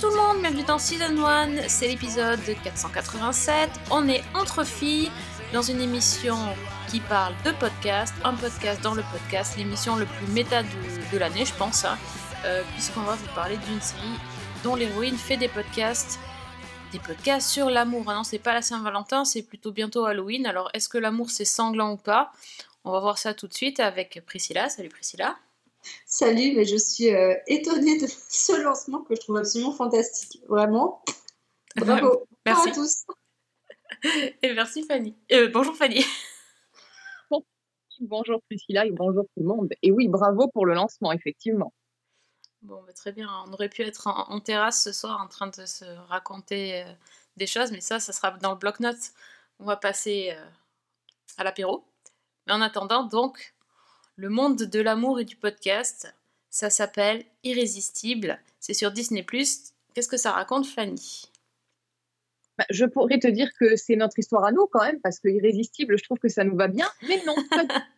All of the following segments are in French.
tout le monde, bienvenue dans Season 1, c'est l'épisode 487. On est entre filles dans une émission qui parle de podcast, un podcast dans le podcast, l'émission le plus méta de, de l'année, je pense, hein, euh, puisqu'on va vous parler d'une série dont l'héroïne fait des podcasts. Des podcasts sur l'amour. Ah non, c'est pas la Saint-Valentin, c'est plutôt bientôt Halloween. Alors, est-ce que l'amour c'est sanglant ou pas? On va voir ça tout de suite avec Priscilla. Salut Priscilla. Salut, mais je suis euh, étonnée de ce lancement que je trouve absolument fantastique. Vraiment. Bravo. Merci. à tous. Et merci Fanny. Euh, bonjour Fanny. Bonjour Priscilla et bonjour tout le monde. Et oui, bravo pour le lancement, effectivement. Bon, bah, très bien. On aurait pu être en, en terrasse ce soir en train de se raconter euh, des choses, mais ça, ça sera dans le bloc-notes. On va passer euh, à l'apéro. Mais en attendant, donc, le monde de l'amour et du podcast, ça s'appelle Irrésistible. C'est sur Disney. Qu'est-ce que ça raconte, Fanny? Bah, je pourrais te dire que c'est notre histoire à nous quand même, parce que irrésistible, je trouve que ça nous va bien, mais non.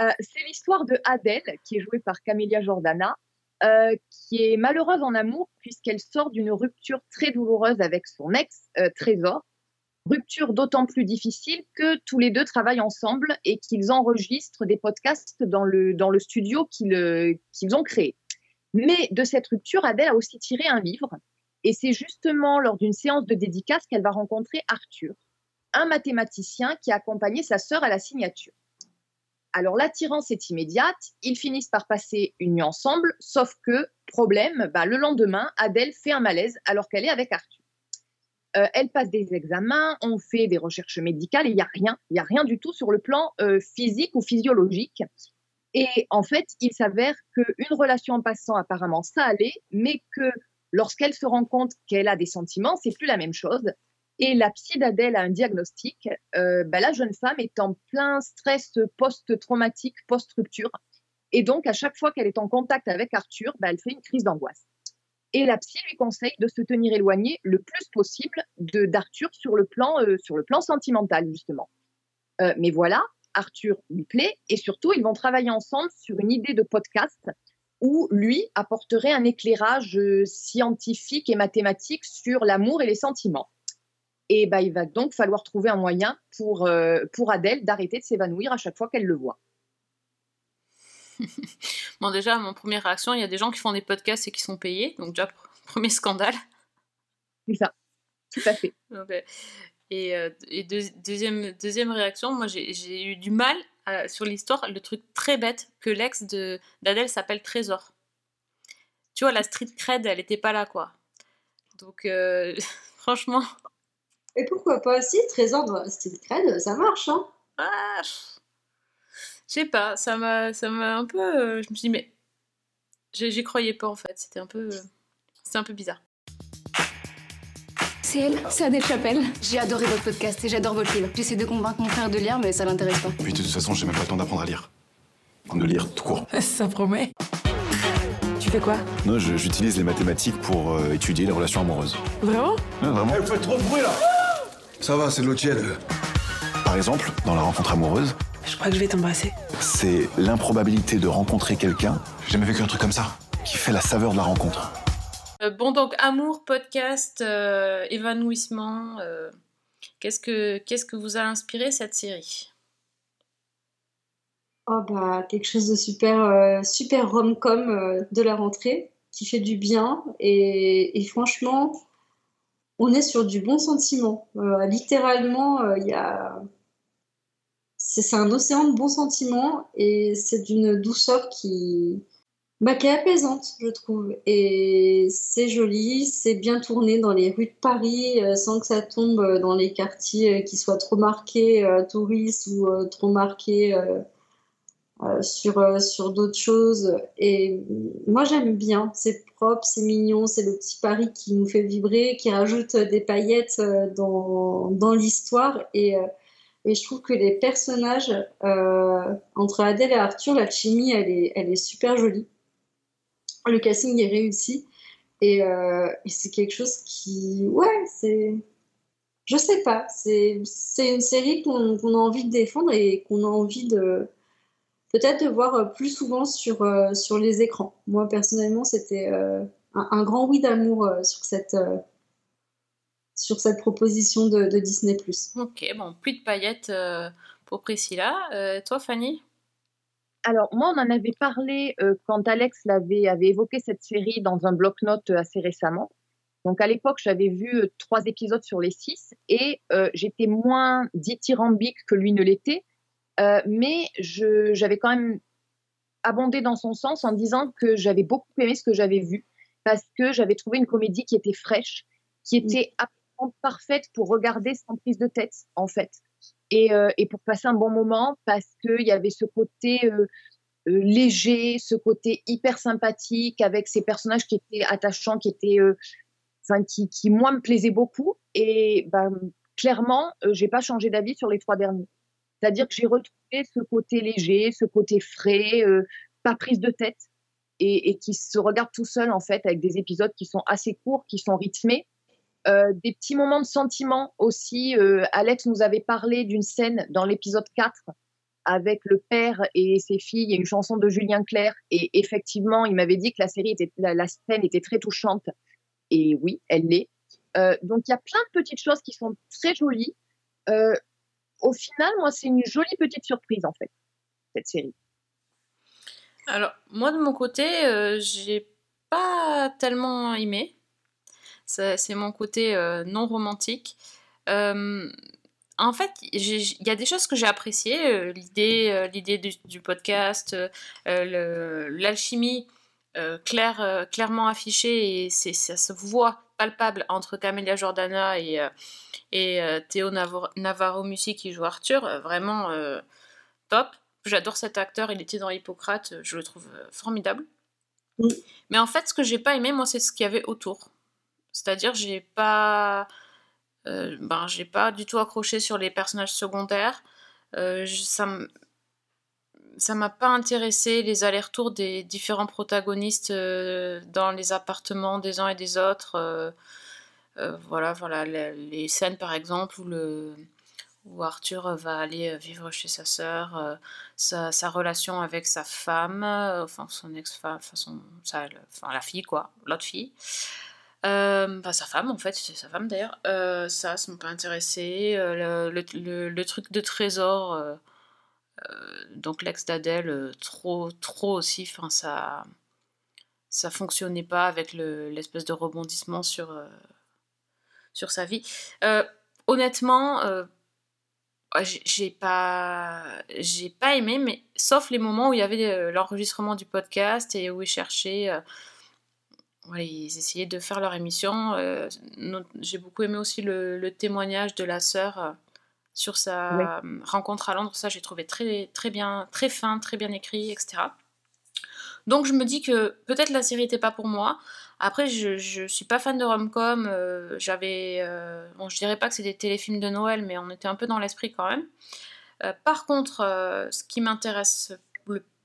Euh, c'est l'histoire de Adèle, qui est jouée par Camélia Jordana, euh, qui est malheureuse en amour puisqu'elle sort d'une rupture très douloureuse avec son ex, euh, Trésor. Rupture d'autant plus difficile que tous les deux travaillent ensemble et qu'ils enregistrent des podcasts dans le, studio qu'ils qu'ils ont créé. Mais de cette rupture, Adèle a aussi tiré un livre. Et c'est justement lors d'une séance de dédicace qu'elle va rencontrer Arthur, un mathématicien qui a accompagné sa sœur à la signature. Alors l'attirance est immédiate, ils finissent par passer une nuit ensemble, sauf que, problème, bah, le lendemain, Adèle fait un malaise alors qu'elle est avec Arthur. Euh, elle passe des examens, on fait des recherches médicales il n'y a rien, il n'y a rien du tout sur le plan euh, physique ou physiologique. Et en fait, il s'avère qu'une relation en passant, apparemment, ça allait, mais que lorsqu'elle se rend compte qu'elle a des sentiments, c'est plus la même chose. Et la psy d'Adèle a un diagnostic. Euh, bah, la jeune femme est en plein stress post-traumatique, post-rupture. Et donc, à chaque fois qu'elle est en contact avec Arthur, bah, elle fait une crise d'angoisse. Et la psy lui conseille de se tenir éloignée le plus possible de d'Arthur sur, le plan, euh, sur le plan sentimental, justement. Euh, mais voilà, Arthur lui plaît et surtout, ils vont travailler ensemble sur une idée de podcast où lui apporterait un éclairage euh, scientifique et mathématique sur l'amour et les sentiments. Et bah, il va donc falloir trouver un moyen pour, pour Adèle d'arrêter de s'évanouir à chaque fois qu'elle le voit. Bon, déjà, mon première réaction, il y a des gens qui font des podcasts et qui sont payés. Donc, déjà, pr- premier scandale. C'est ça, tout à fait. Et, euh, et deux- deuxième, deuxième réaction, moi, j'ai eu du mal à- sur l'histoire, le truc très bête, que l'ex de- d'Adèle s'appelle Trésor. Tu vois, la street cred, elle était pas là, quoi. Donc, euh, franchement, Et pourquoi pas Si, Trésor dans Style Cred, ça marche. Hein ah, sais pas, ça m'a ça m'a un peu... euh, je me suis dit, mais j'y croyais pas, en fait. C'était un peu... euh, C'était un peu bizarre. C'est elle, c'est Adèle Chapelle. J'ai adoré votre podcast et j'adore votre livre. J'essaie de convaincre mon frère de lire, mais ça l'intéresse pas. Puis de toute façon, j'ai même pas le temps d'apprendre à lire. De lire tout court. Ça promet. Tu fais quoi? Non, je- j'utilise les mathématiques pour euh, étudier les relations amoureuses. Vraiment? Ouais, vraiment. Elle fait trop de bruit là Ça va, c'est de l'eau tiède. Par exemple, dans la rencontre amoureuse, Je crois que je vais t'embrasser. c'est l'improbabilité de rencontrer quelqu'un. J'ai jamais vécu un truc comme ça. Qui fait la saveur de la rencontre. Euh, bon, donc, amour, podcast, euh, évanouissement. euh, Qu'est-ce que qu'est-ce que vous a inspiré cette série? Oh bah, quelque chose de super, euh, super rom-com euh, de la rentrée qui fait du bien. Et, et franchement, on est sur du bon sentiment. Euh, littéralement, euh, il y a... c'est un océan de bons sentiments et c'est d'une douceur qui, bah, qui est apaisante, je trouve. Et c'est joli, c'est bien tourné dans les rues de Paris euh, sans que ça tombe euh, dans les quartiers euh, qui soient trop marqués touristes ou trop marqués. sur, sur d'autres choses. Et moi, j'aime bien. C'est propre, c'est mignon, c'est le petit Paris qui nous fait vibrer, qui rajoute des paillettes dans, dans l'histoire. Et, et je trouve que les personnages, euh, entre Adèle et Arthur, la chimie, elle est, elle est super jolie. Le casting est réussi. Et, euh, c'est quelque chose qui, ouais, c'est je sais pas. C'est une série qu'on a envie de défendre et qu'on a envie de peut-être de voir euh, plus souvent sur, sur les écrans. Moi, personnellement, c'était un, grand oui d'amour sur cette, sur cette proposition de, de Disney+. Ok, bon, plus de paillettes euh, pour Priscilla. Euh, toi, Fanny? Alors, moi, on en avait parlé euh, quand Alex l'avait avait évoqué cette série dans un bloc-notes assez récemment. Donc, à l'époque, j'avais vu euh, trois épisodes sur les six et euh, j'étais moins dithyrambique que lui ne l'était. Euh, mais j'avais quand même abondé dans son sens en disant que j'avais beaucoup aimé ce que j'avais vu parce que j'avais trouvé une comédie qui était fraîche, qui était parfaite pour regarder sans prise de tête, en fait. Et, euh, et pour passer un bon moment parce qu'il y avait ce côté euh, euh, léger, ce côté hyper sympathique avec ces personnages qui étaient attachants, qui étaient, enfin, qui, qui moi me plaisaient beaucoup. Et ben, clairement, j'ai pas changé d'avis sur les trois derniers. C'est-à-dire que j'ai retrouvé ce côté léger, ce côté frais, pas prise de tête, et, et qui se regarde tout seul en fait avec des épisodes qui sont assez courts, qui sont rythmés. Euh, des petits moments de sentiment aussi. Euh, Alex nous avait parlé d'une scène dans l'épisode 4 avec le père et ses filles. A une chanson de Julien Clerc et effectivement, il m'avait dit que la série était, la, la scène était très touchante. Et oui, elle l'est. Euh, donc il y a plein de petites choses qui sont très jolies. Au final, moi, c'est une jolie petite surprise en fait cette série. Alors, moi, de mon côté, j'ai pas tellement aimé. C'est mon côté euh, non romantique. Euh, en fait, il y a des choses que j'ai appréciées. euh, l'idée, l'idée du, du podcast, l'alchimie claire, clairement affichée et c'est, ça se voit palpable entre Camélia Jordana et, et Théo Navar- Navarro Mussi qui joue Arthur. vraiment top. J'adore cet acteur, il était dans Hippocrate, je le trouve formidable. Mais en fait, ce que j'ai pas aimé, moi, c'est ce qu'il y avait autour. C'est-à-dire, j'ai pas, euh, ben, j'ai pas du tout accroché sur les personnages secondaires. Euh, ça m- ça m'a pas intéressé les allers-retours des différents protagonistes euh, dans les appartements des uns et des autres. euh, voilà, voilà, les, scènes par exemple où le où Arthur va aller vivre chez sa sœur, sa, relation avec sa femme, enfin son ex-femme, son- sa- enfin, la fille quoi, l'autre fille. Euh, enfin, sa femme en fait, c'est sa femme d'ailleurs. Euh, ça, ça m'a pas intéressé. Euh, le, le- truc de trésor, euh, donc l'ex d'Adèle, trop, trop aussi. Enfin, ça, ça fonctionnait pas avec le- l'espèce de rebondissement sur, sur sa vie. Honnêtement, j'ai pas, j'ai pas aimé, mais sauf les moments où il y avait l'enregistrement du podcast et où ils cherchaient, ils essayaient de faire leur émission. euh, j'ai beaucoup aimé aussi le, le témoignage de la sœur euh, sur sa euh, rencontre à Londres. Ça, j'ai trouvé très, très bien, très fin, très bien écrit, etc. Donc je me dis que peut-être la série n'était pas pour moi. Après, je, je suis pas fan de rom-com. euh, J'avais, bon, je dirais pas que c'est des téléfilms de Noël, mais on était un peu dans l'esprit quand même. Par contre, ce qui m'intéresse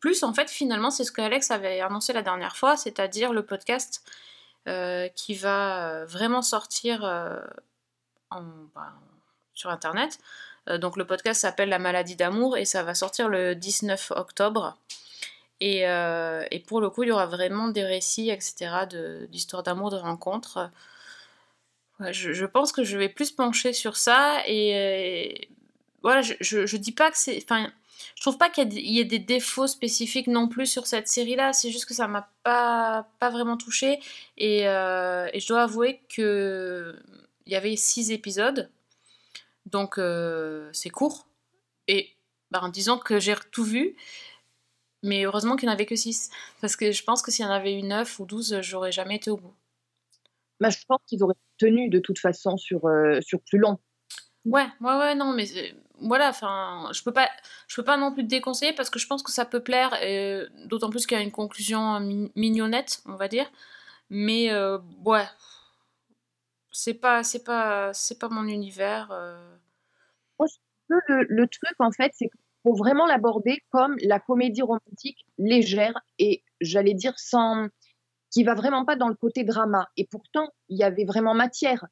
plus, en fait, finalement, c'est ce que Alex avait annoncé la dernière fois, c'est-à-dire le podcast euh, qui va euh, vraiment sortir euh, bah, sur Internet. Donc le podcast s'appelle La maladie d'amour et ça va sortir le 19 octobre. Et, pour le coup, il y aura vraiment des récits, etc., d'histoires d'amour, de rencontres. Je, pense que je vais plus pencher sur ça. Et voilà, je, dis pas que c'est. Je trouve pas qu'il y, ait des défauts spécifiques non plus sur cette série-là. C'est juste que ça m'a pas, pas vraiment touchée. Et, euh, et je dois avouer que il y avait six épisodes. Donc euh, c'est court. Et ben, disons que j'ai tout vu. Mais heureusement qu'il n'y en avait que 6. Parce que je pense que s'il y en avait eu 9 ou 12, j'aurais jamais été au bout. Bah, je pense qu'ils auraient tenu de toute façon sur, euh, sur plus long. Ouais, ouais, ouais, non, mais voilà, enfin, je peux pas, je peux pas non plus te déconseiller parce que je pense que ça peut plaire, euh, d'autant plus qu'il y a une conclusion mi- mignonnette, on va dire. Mais euh, ouais, c'est pas, c'est pas, c'est pas mon univers. euh. le, le truc, en fait, c'est qu'il faut vraiment l'aborder comme la comédie romantique légère et, j'allais dire, sans qui va vraiment pas dans le côté drama. Et pourtant, il y avait vraiment matière.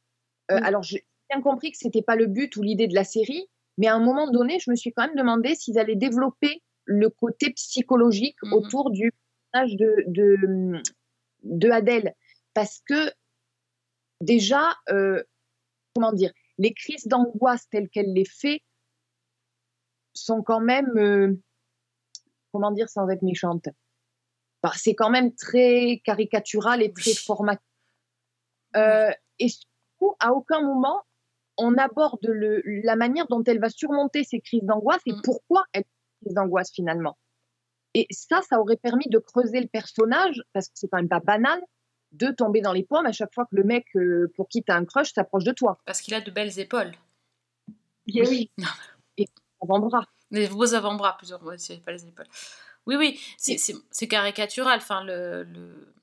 Euh. Alors, je- bien compris que c'était pas le but ou l'idée de la série, mais à un moment donné, je me suis quand même demandé s'ils allaient développer le côté psychologique Mhm. autour du personnage de, de, de Adèle. Parce que déjà, euh, comment dire, les crises d'angoisse telles qu'elle les fait sont quand même, euh, comment dire sans être méchante, Enfin, c'est quand même très caricatural et très formaté. Euh, et surtout, à aucun moment, on aborde le, la manière dont elle va surmonter ces crises d'angoisse et Mm. pourquoi elle a des crises d'angoisse finalement. Et ça, ça aurait permis de creuser le personnage, parce que c'est quand même pas banal, de tomber dans les pommes à chaque fois que le mec euh, pour qui tu as un crush s'approche de toi. Parce qu'il a de belles épaules. Eh oui. Avant-bras. Des beaux avant-bras, plusieurs. C'est pas les épaules. Oui, oui, c'est- caricatural. Enfin, le, le-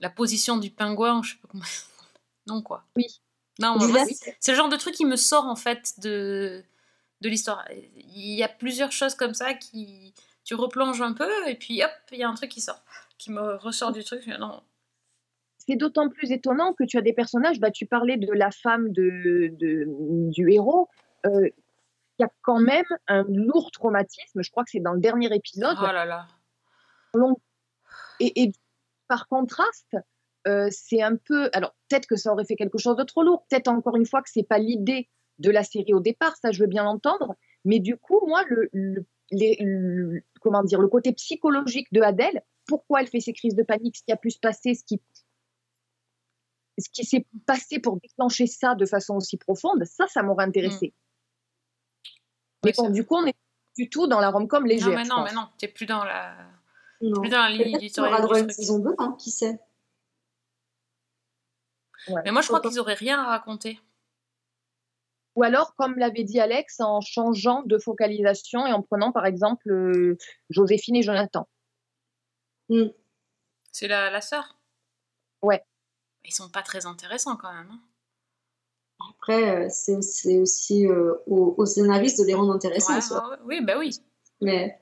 la position du pingouin, je sais pas comment. Non, quoi. Oui. Non, c'est le genre de truc qui me sort, en fait, de, de l'histoire. Il y a plusieurs choses comme ça qui. Tu replonges un peu, et puis hop, il y a un truc qui sort. Qui me ressort du truc. Non. C'est d'autant plus étonnant que tu as des personnages, bah, tu parlais de la femme de, de- du héros, euh, qui a quand même un lourd traumatisme, je crois que c'est dans le dernier épisode, Oh là là. Et, et par contraste, euh, c'est un peu. Alors, peut-être que ça aurait fait quelque chose de trop lourd. Peut-être encore une fois que c'est pas l'idée de la série au départ. Ça, je veux bien l'entendre. Mais du coup, moi, le, le- les- le- comment dire, le côté psychologique de Adèle, pourquoi elle fait ces crises de panique, ce qui a pu se passer, ce qui, ce qui s'est passé pour déclencher ça de façon aussi profonde, ça, ça m'aurait intéressé. Mais Oui, bon, ça- du coup, on est du tout dans la rom-com légère. Non, mais non, mais non, t'es plus dans la, Non. plus dans la ligne Peut-être qu'on éditoriale aura du droit à une saison 2, hein, qui sait? Ouais. Mais moi, je crois qu'ils auraient rien à raconter. Ou alors, comme l'avait dit Alex, en changeant de focalisation et en prenant par exemple euh, Joséphine et Jonathan. C'est la, la sœur Ouais. Ils sont pas très intéressants quand même. hein. Après, euh, c'est c'est aussi euh, aux, aux scénaristes de les rendre intéressants. Ouais. Oui, bah oui. Mais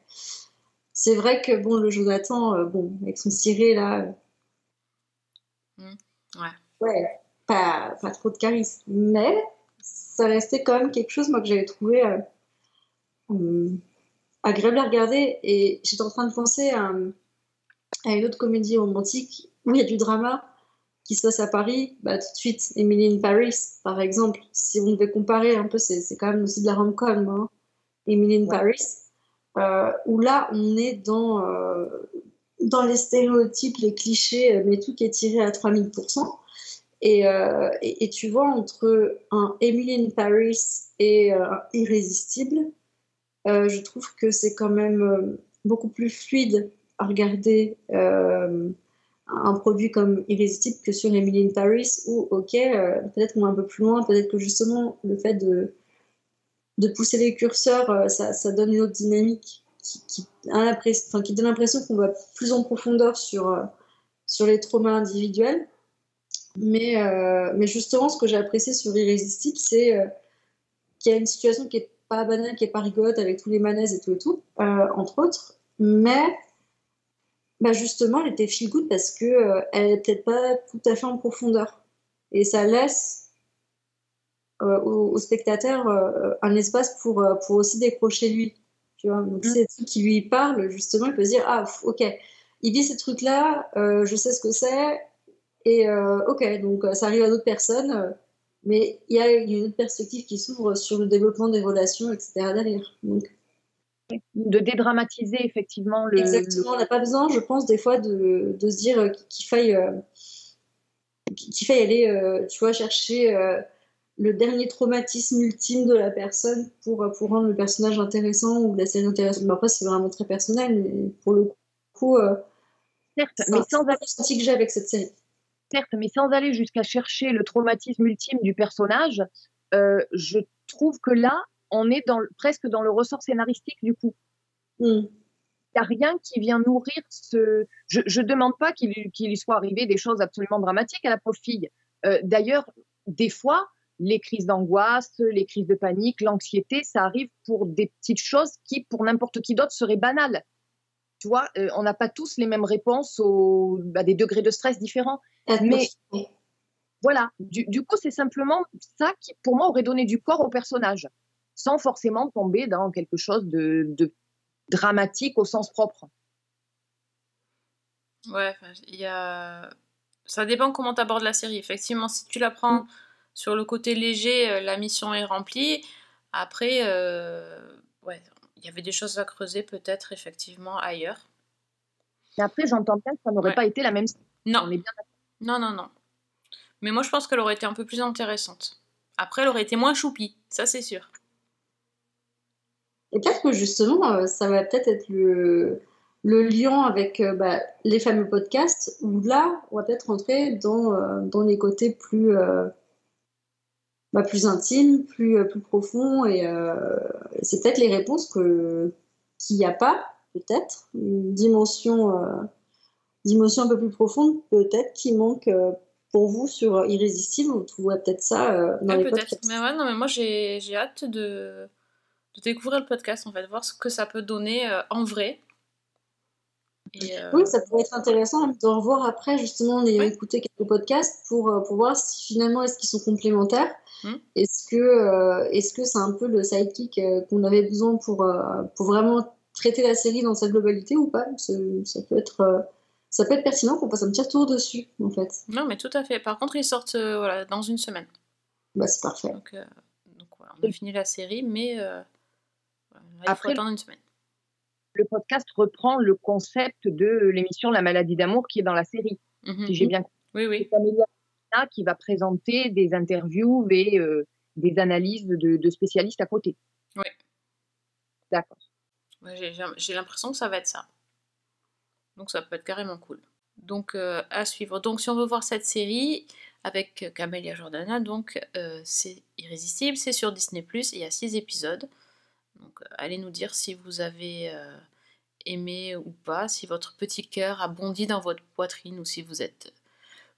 c'est vrai que bon, le Jonathan, euh, bon, avec son ciré là, euh, Mm. Ouais. Ouais, pas, pas trop de charisme. Mais ça restait quand même quelque chose, moi, que j'avais trouvé euh, hum, agréable à regarder. Et j'étais en train de penser à, à une autre comédie romantique où il y a du drama qui se passe à Paris, bah, tout de suite, Emily in Paris, par exemple. Si on devait comparer un peu, c'est quand même aussi de la rom-com, hein, Emily in Ouais. Paris, euh, où là, on est dans, euh, dans les stéréotypes, les clichés, mais tout qui est tiré à 3000%. Et, euh, et, tu vois, entre un Emily in Paris et euh, un Irrésistible, euh, je trouve que c'est quand même euh, beaucoup plus fluide à regarder euh, un produit comme Irrésistible que sur Emily in Paris, où, ok, euh, peut-être qu'on va un peu plus loin, peut-être que justement, le fait de, de pousser les curseurs, euh, ça, donne une autre dynamique qui, qui, donne l'impression qu'on va plus en profondeur sur, euh, sur les traumas individuels. Mais, euh, mais justement, ce que j'ai apprécié sur Irrésistible, c'est euh, qu'il y a une situation qui est pas banale, qui est pas rigolote avec tous les manaises et tout et tout, euh, entre autres. Mais bah justement, elle était feel good parce que elle est peut-être pas tout à fait en profondeur. Et ça laisse euh, au, au spectateur euh, un espace pour, euh, pour aussi décrocher lui. Tu vois, donc Mm. c'est trucs qui lui parlent, justement, il peut se dire Ah, ok, il vit ces trucs-là, je sais ce que c'est, et euh, ok, donc euh, ça arrive à d'autres personnes, euh, mais il y a une autre perspective qui s'ouvre sur le développement des relations, etc. derrière. Donc, De dédramatiser effectivement le. Exactement, on n'a pas besoin, je pense, des fois de, de se dire qu'il faille, euh, qu'il faille aller, euh, tu vois, chercher euh, le dernier traumatisme ultime de la personne pour, pour rendre le personnage intéressant ou la série intéressante. Après, c'est vraiment très personnel, mais pour le coup, Certes, c'est mais sans, un ressenti que j'ai avec cette série. Certes, mais sans aller jusqu'à chercher le traumatisme ultime du personnage, euh, je trouve que là, on est dans, presque dans le ressort scénaristique du coup. Il n'y a rien qui vient nourrir ce. Je ne demande pas qu'il lui soit arrivé des choses absolument dramatiques à la pauvre fille. Euh, D'ailleurs, des fois, les crises d'angoisse, les crises de panique, l'anxiété, ça arrive pour des petites choses qui, pour n'importe qui d'autre, seraient banales. Tu vois, euh, on n'a pas tous les mêmes réponses aux, à des degrés de stress différents. Mais-. Voilà. Du, du coup, c'est simplement ça qui, pour moi, aurait donné du corps au personnage, sans forcément tomber dans quelque chose de, de dramatique au sens propre. Ouais, enfin, il y a... ça dépend comment tu abordes la série. Effectivement, si tu la prends sur le côté léger, euh, la mission est remplie. Après, euh, ouais, il y avait des choses à creuser peut-être effectivement ailleurs. Mais après, j'entends bien que ça n'aurait Ouais. pas été la même. Non, On est bien non, non, non. Mais moi, je pense qu'elle aurait été un peu plus intéressante. Après, elle aurait été moins choupie, ça c'est sûr. Et peut-être que justement, euh, ça va peut-être être le, le lien avec euh, bah, les fameux podcasts, où là, on va peut-être rentrer dans, euh, dans les côtés plus, euh, bah, plus intimes, plus, euh, plus profonds, et euh, c'est peut-être les réponses que, qu'il n'y a pas, peut-être, une dimension, euh, dimension un peu plus profonde, peut-être, qui manque euh, pour vous sur Irrésistible, vous trouverez peut-être ça dans Ouais, les peut-être. podcasts. Mais ouais, non, mais moi j'ai j'ai hâte de, de découvrir le podcast en fait, voir ce que ça peut donner en vrai. Et, euh, Oui, ça pourrait être intéressant de revoir après, justement, en ayant Ouais. écouté quelques podcasts pour, euh, pour voir si finalement, est-ce qu'ils sont complémentaires Mm. Est-ce que euh, est-ce que c'est un peu le sidekick qu'on avait besoin pour, pour vraiment traiter la série dans sa globalité ou pas? Ça peut être, ça peut être pertinent qu'on fasse un petit retour dessus, en fait. Non, mais tout à fait. Par contre, ils sortent voilà, dans une semaine. Bah, c'est parfait. Donc, donc voilà, on a fini la série, mais voilà, il faut Après- attendre une semaine. Le podcast reprend le concept de l'émission La maladie d'amour qui est dans la série. Mhm. Si j'ai bien compris, Oui, oui. c'est Amélia Arena qui va présenter des interviews et euh, des analyses de, de spécialistes à côté. Ouais. D'accord. Ouais, j'ai- l'impression que ça va être ça. Donc ça peut être carrément cool. Donc euh, à suivre. Donc si on veut voir cette série avec Camélia Jordana, donc euh, c'est irrésistible, c'est sur Disney+, il y a six épisodes. Donc euh, allez nous dire si vous avez euh, aimé ou pas, si votre petit cœur a bondi dans votre poitrine ou si vous êtes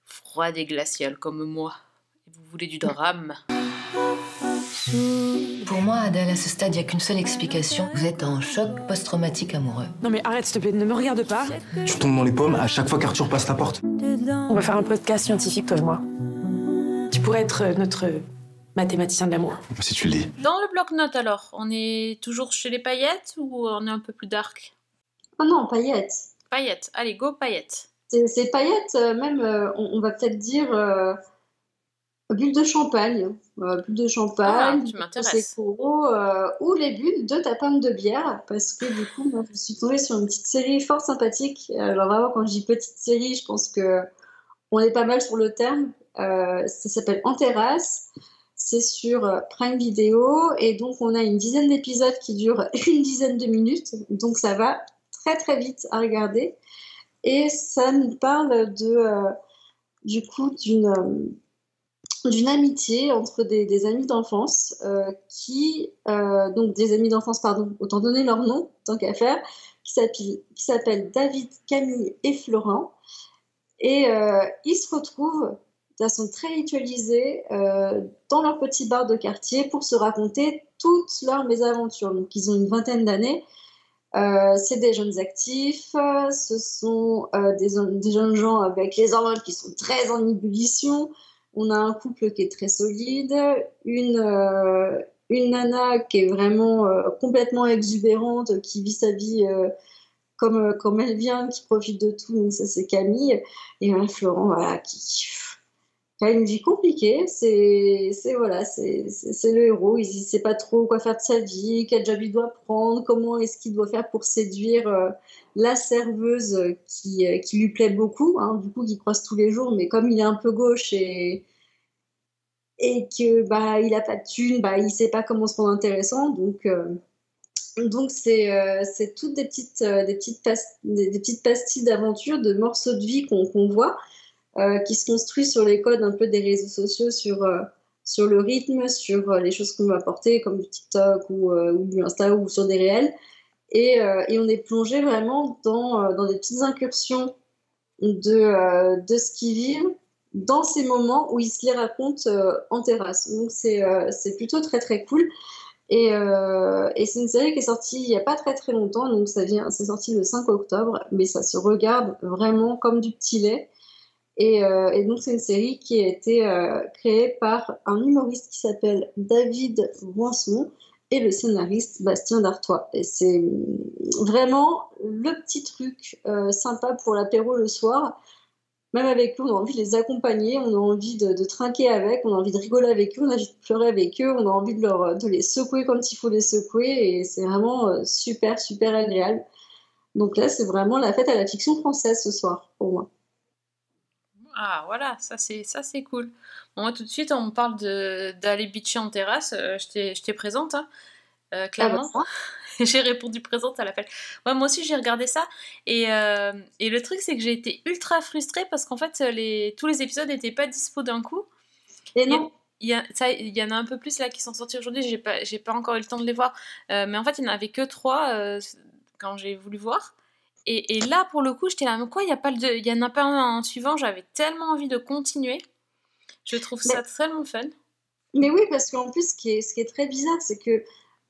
froide et glaciale comme moi et vous voulez du drame. Pour moi, Adèle, à ce stade, il n'y a qu'une seule explication. Vous êtes en choc post-traumatique amoureux. Non mais arrête s'il te plaît, ne me regarde pas. Tu tombes dans les pommes à chaque fois qu'Arthur passe la porte. On va faire un podcast scientifique, toi et moi. Tu pourrais être euh, notre mathématicien de l'amour. Si tu le dis. Dans le bloc-notes alors, on est toujours chez les paillettes ou on est un peu plus dark? Ah non, paillettes. Paillettes, allez, go paillettes. C'est c'est paillettes, euh, même, euh, on, on va peut-être dire euh, bulles de champagne. Euh, bulles de champagne, Ah, tu euh, ou les bulles de ta pomme de bière, parce que du coup, moi, je suis tombée sur une petite série fort sympathique. Alors vraiment, quand je dis petite série, je pense que on est pas mal sur le terme. Euh, ça s'appelle En terrasse. C'est sur euh, Prime Video et donc on a une dizaine d'épisodes qui durent une dizaine de minutes. Donc ça va très très vite à regarder. Et ça nous parle de, euh, du coup, d'une euh, d'une amitié entre des, amis d'enfance qui, donc des amis d'enfance, pardon, autant donner leur nom, tant qu'à faire, qui s'appellent David, Camille et Florent. Et ils se retrouvent façon très ritualisée euh, dans leur petit bar de quartier pour se raconter toutes leurs mésaventures. Donc ils ont une vingtaine d'années. Euh, c'est des jeunes actifs, euh, ce sont des, jeunes gens avec les hormones qui sont très en ébullition. On a un couple qui est très solide, une, une nana qui est vraiment complètement exubérante, qui vit sa vie comme, comme elle vient, qui profite de tout. Donc ça c'est Camille. Et un Florent, qui a une vie compliquée. C'est, voilà, c'est, le héros. Il ne sait pas trop quoi faire de sa vie, quel job il doit prendre, comment est-ce qu'il doit faire pour séduire euh, la serveuse qui, euh, qui lui plaît beaucoup, hein, du coup, qu'il croise tous les jours. Mais comme il est un peu gauche et et que bah il a pas de thune, bah il sait pas comment se rendre intéressant, donc euh, donc c'est toutes des petites des petites des, petites pastilles d'aventure, de morceaux de vie qu'on voit qui se construisent sur les codes un peu des réseaux sociaux, sur, euh, sur le rythme, sur euh, les choses qu'on va porter, comme du TikTok ou, euh, du Insta ou sur des réels. Et, euh, et on est plongé vraiment dans, euh, dans des petites incursions de, euh, de ce qu'ils vivent dans ces moments où ils se les racontent euh, en terrasse. Donc c'est euh, plutôt très très cool. Et, euh, et c'est une série qui est sortie il n'y a pas très très longtemps, donc ça vient, c'est sorti le 5 octobre, mais ça se regarde vraiment comme du petit lait. Et, euh, et donc, c'est une série qui a été euh, créée par un humoriste qui s'appelle David Boisson et le scénariste Bastien Dartois. Et c'est vraiment le petit truc euh, sympa pour l'apéro le soir. Même avec eux, on a envie de les accompagner, on a envie de, trinquer avec, on a envie de rigoler avec eux, on a envie de pleurer avec eux, on a envie de, de les secouer quand il faut les secouer. Et c'est vraiment super, super agréable. Donc là, c'est vraiment la fête à la fiction française ce soir, pour moi. Ah voilà, ça c'est ça c'est cool. Bon, moi tout de suite on me parle d'aller bitcher en terrasse, euh, je t'ai- présente hein, euh, clairement. Ah bah, j'ai répondu présente à l'appel. Ouais, moi aussi j'ai regardé ça et, euh, et le truc c'est que j'ai été ultra frustrée parce qu'en fait les tous les épisodes n'étaient pas dispo d'un coup. Et non, Il y, a, ça, il y en a un peu plus là qui sont sortis aujourd'hui, j'ai pas, pas encore eu le temps de les voir. Euh, mais en fait, il n'y en avait que trois quand j'ai voulu voir. Et, et là, pour le coup, j'étais là, mais quoi, il n'y a pas le, il y en a pas un suivant, j'avais tellement envie de continuer. Je trouve ça tellement fun. Mais oui, parce qu'en plus, ce qui est, ce qui est très bizarre, c'est que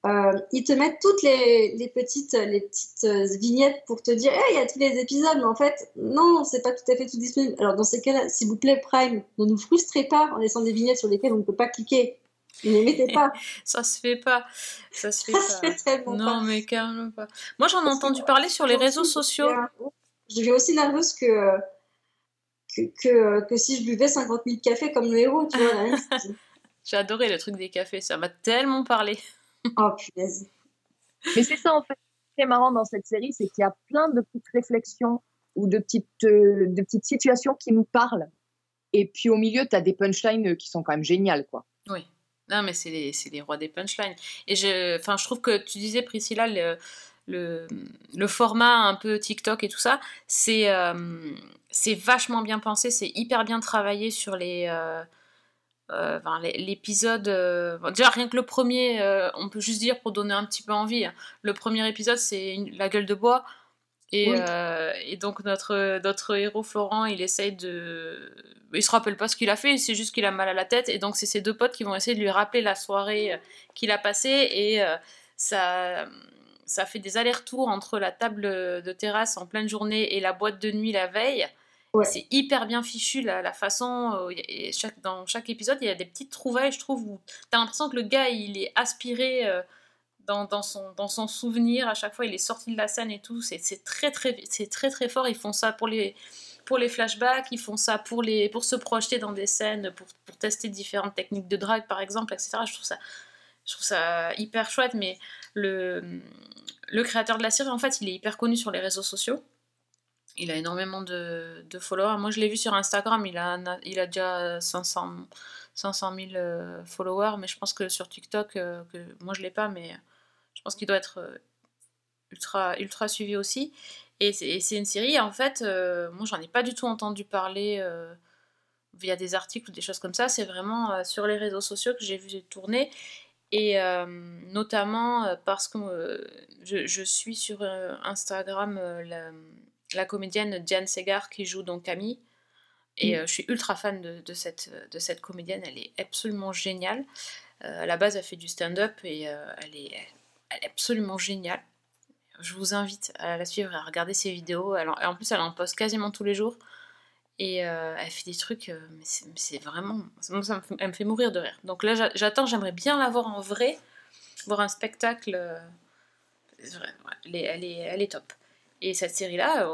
euh, ils te mettent toutes les, les petites, les petites euh, vignettes pour te dire, hey, il y a tous les épisodes, mais en fait, non, c'est pas tout à fait tout disponible. Alors, dans ces cas-là, s'il vous plaît, Prime, ne nous frustrez pas en laissant des vignettes sur lesquelles on ne peut pas cliquer. Ne les mettez pas. Ça se fait pas. Ça se fait Ça se pas. fait tellement non, pas. mais carrément pas. Moi, j'en ai entendu parler sur les réseaux sociaux. Je deviens aussi nerveuse que, que, que, que si je buvais 50 000 cafés comme le héros, tu vois. J'ai adoré le truc des cafés, ça m'a tellement parlé. Oh, punaise. Mais c'est ça, en fait, ce qui est marrant dans cette série, c'est qu'il y a plein de petites réflexions ou de petites, euh, de petites situations qui nous parlent. Et puis au milieu, tu as des punchlines qui sont quand même géniales, quoi. Non, mais c'est les, les rois des punchlines. Et je, je trouve que tu disais, Priscilla, le, format un peu TikTok et tout ça, c'est euh, c'est vachement bien pensé, c'est hyper bien travaillé sur les. euh, euh, l'épisode. euh, déjà, rien que le premier, on peut juste dire pour donner un petit peu envie. hein, le premier épisode, c'est la gueule de bois. Et, Oui. euh, et donc notre, notre héros Florent, il essaye de... Il se rappelle pas ce qu'il a fait, c'est juste qu'il a mal à la tête. Et donc c'est ses deux potes qui vont essayer de lui rappeler la soirée euh, qu'il a passée. Et euh, ça, ça fait des allers-retours entre la table de terrasse en pleine journée et la boîte de nuit la veille. Ouais. C'est hyper bien fichu la, la façon. euh, et chaque, dans chaque épisode, il y a des petites trouvailles, je trouve, où t'as l'impression que le gars, il est aspiré dans, son, dans son souvenir. À chaque fois, il est sorti de la scène et tout. C'est très, très, c'est très, très fort. Ils font ça pour les, pour les flashbacks, ils font ça pour, les, pour se projeter dans des scènes, pour, tester différentes techniques de drague, par exemple, etc. Je trouve ça, je trouve ça hyper chouette, mais le, le créateur de la série, en fait, il est hyper connu sur les réseaux sociaux. Il a énormément de, de followers. Moi, je l'ai vu sur Instagram, il a, il a déjà 500, 500 000 euh, followers, mais je pense que sur TikTok, euh, que, moi je l'ai pas, mais je pense qu'il doit être euh, ultra, ultra suivi aussi. Et c'est une série, en fait, euh, moi j'en ai pas du tout entendu parler euh, via des articles ou des choses comme ça. C'est vraiment euh, sur les réseaux sociaux que j'ai vu tourner. Et notamment parce que je, je suis sur Instagram la, la comédienne Diane Segar qui joue donc Camille. Et euh, je suis ultra fan de, de cette, de cette comédienne, elle est absolument géniale. À la base, elle fait du stand-up et elle, est, elle est absolument géniale. Je vous invite à la suivre et à regarder ses vidéos. Elle en, plus, elle en poste quasiment tous les jours. Et euh, elle fait des trucs, euh, mais c'est vraiment. elle me fait mourir de rire. Donc là, j'a- j'attends, j'aimerais bien la voir en vrai, voir un spectacle. euh, elle, est, top. Et cette série-là,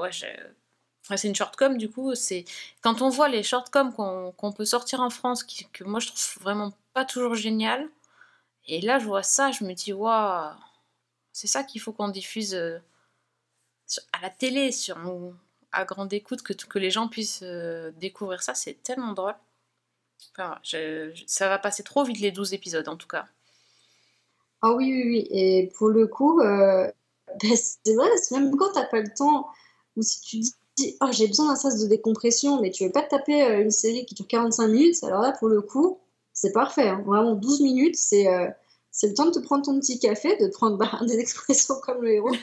c'est une shortcom, du coup, c'est. Quand on voit les shortcoms qu'on peut sortir en France, que moi je trouve vraiment pas toujours génial, et là je vois ça, je me dis, waouh, c'est ça qu'il faut qu'on diffuse euh, à la télé, sur, à grande écoute, que, que les gens puissent euh, découvrir ça, c'est tellement drôle. Enfin, ça va passer trop vite les 12 épisodes en tout cas. Ah oui, oui, oui. Et pour le coup, euh, ben, c'est vrai, même quand t'as pas le temps, ou si tu dis, oh, j'ai besoin d'un sas de décompression, mais tu veux pas te taper une série qui dure 45 minutes, alors là, pour le coup, c'est parfait. hein. Vraiment, 12 minutes, c'est euh, c'est le temps de te prendre ton petit café, de prendre bah, des expressions comme le héros,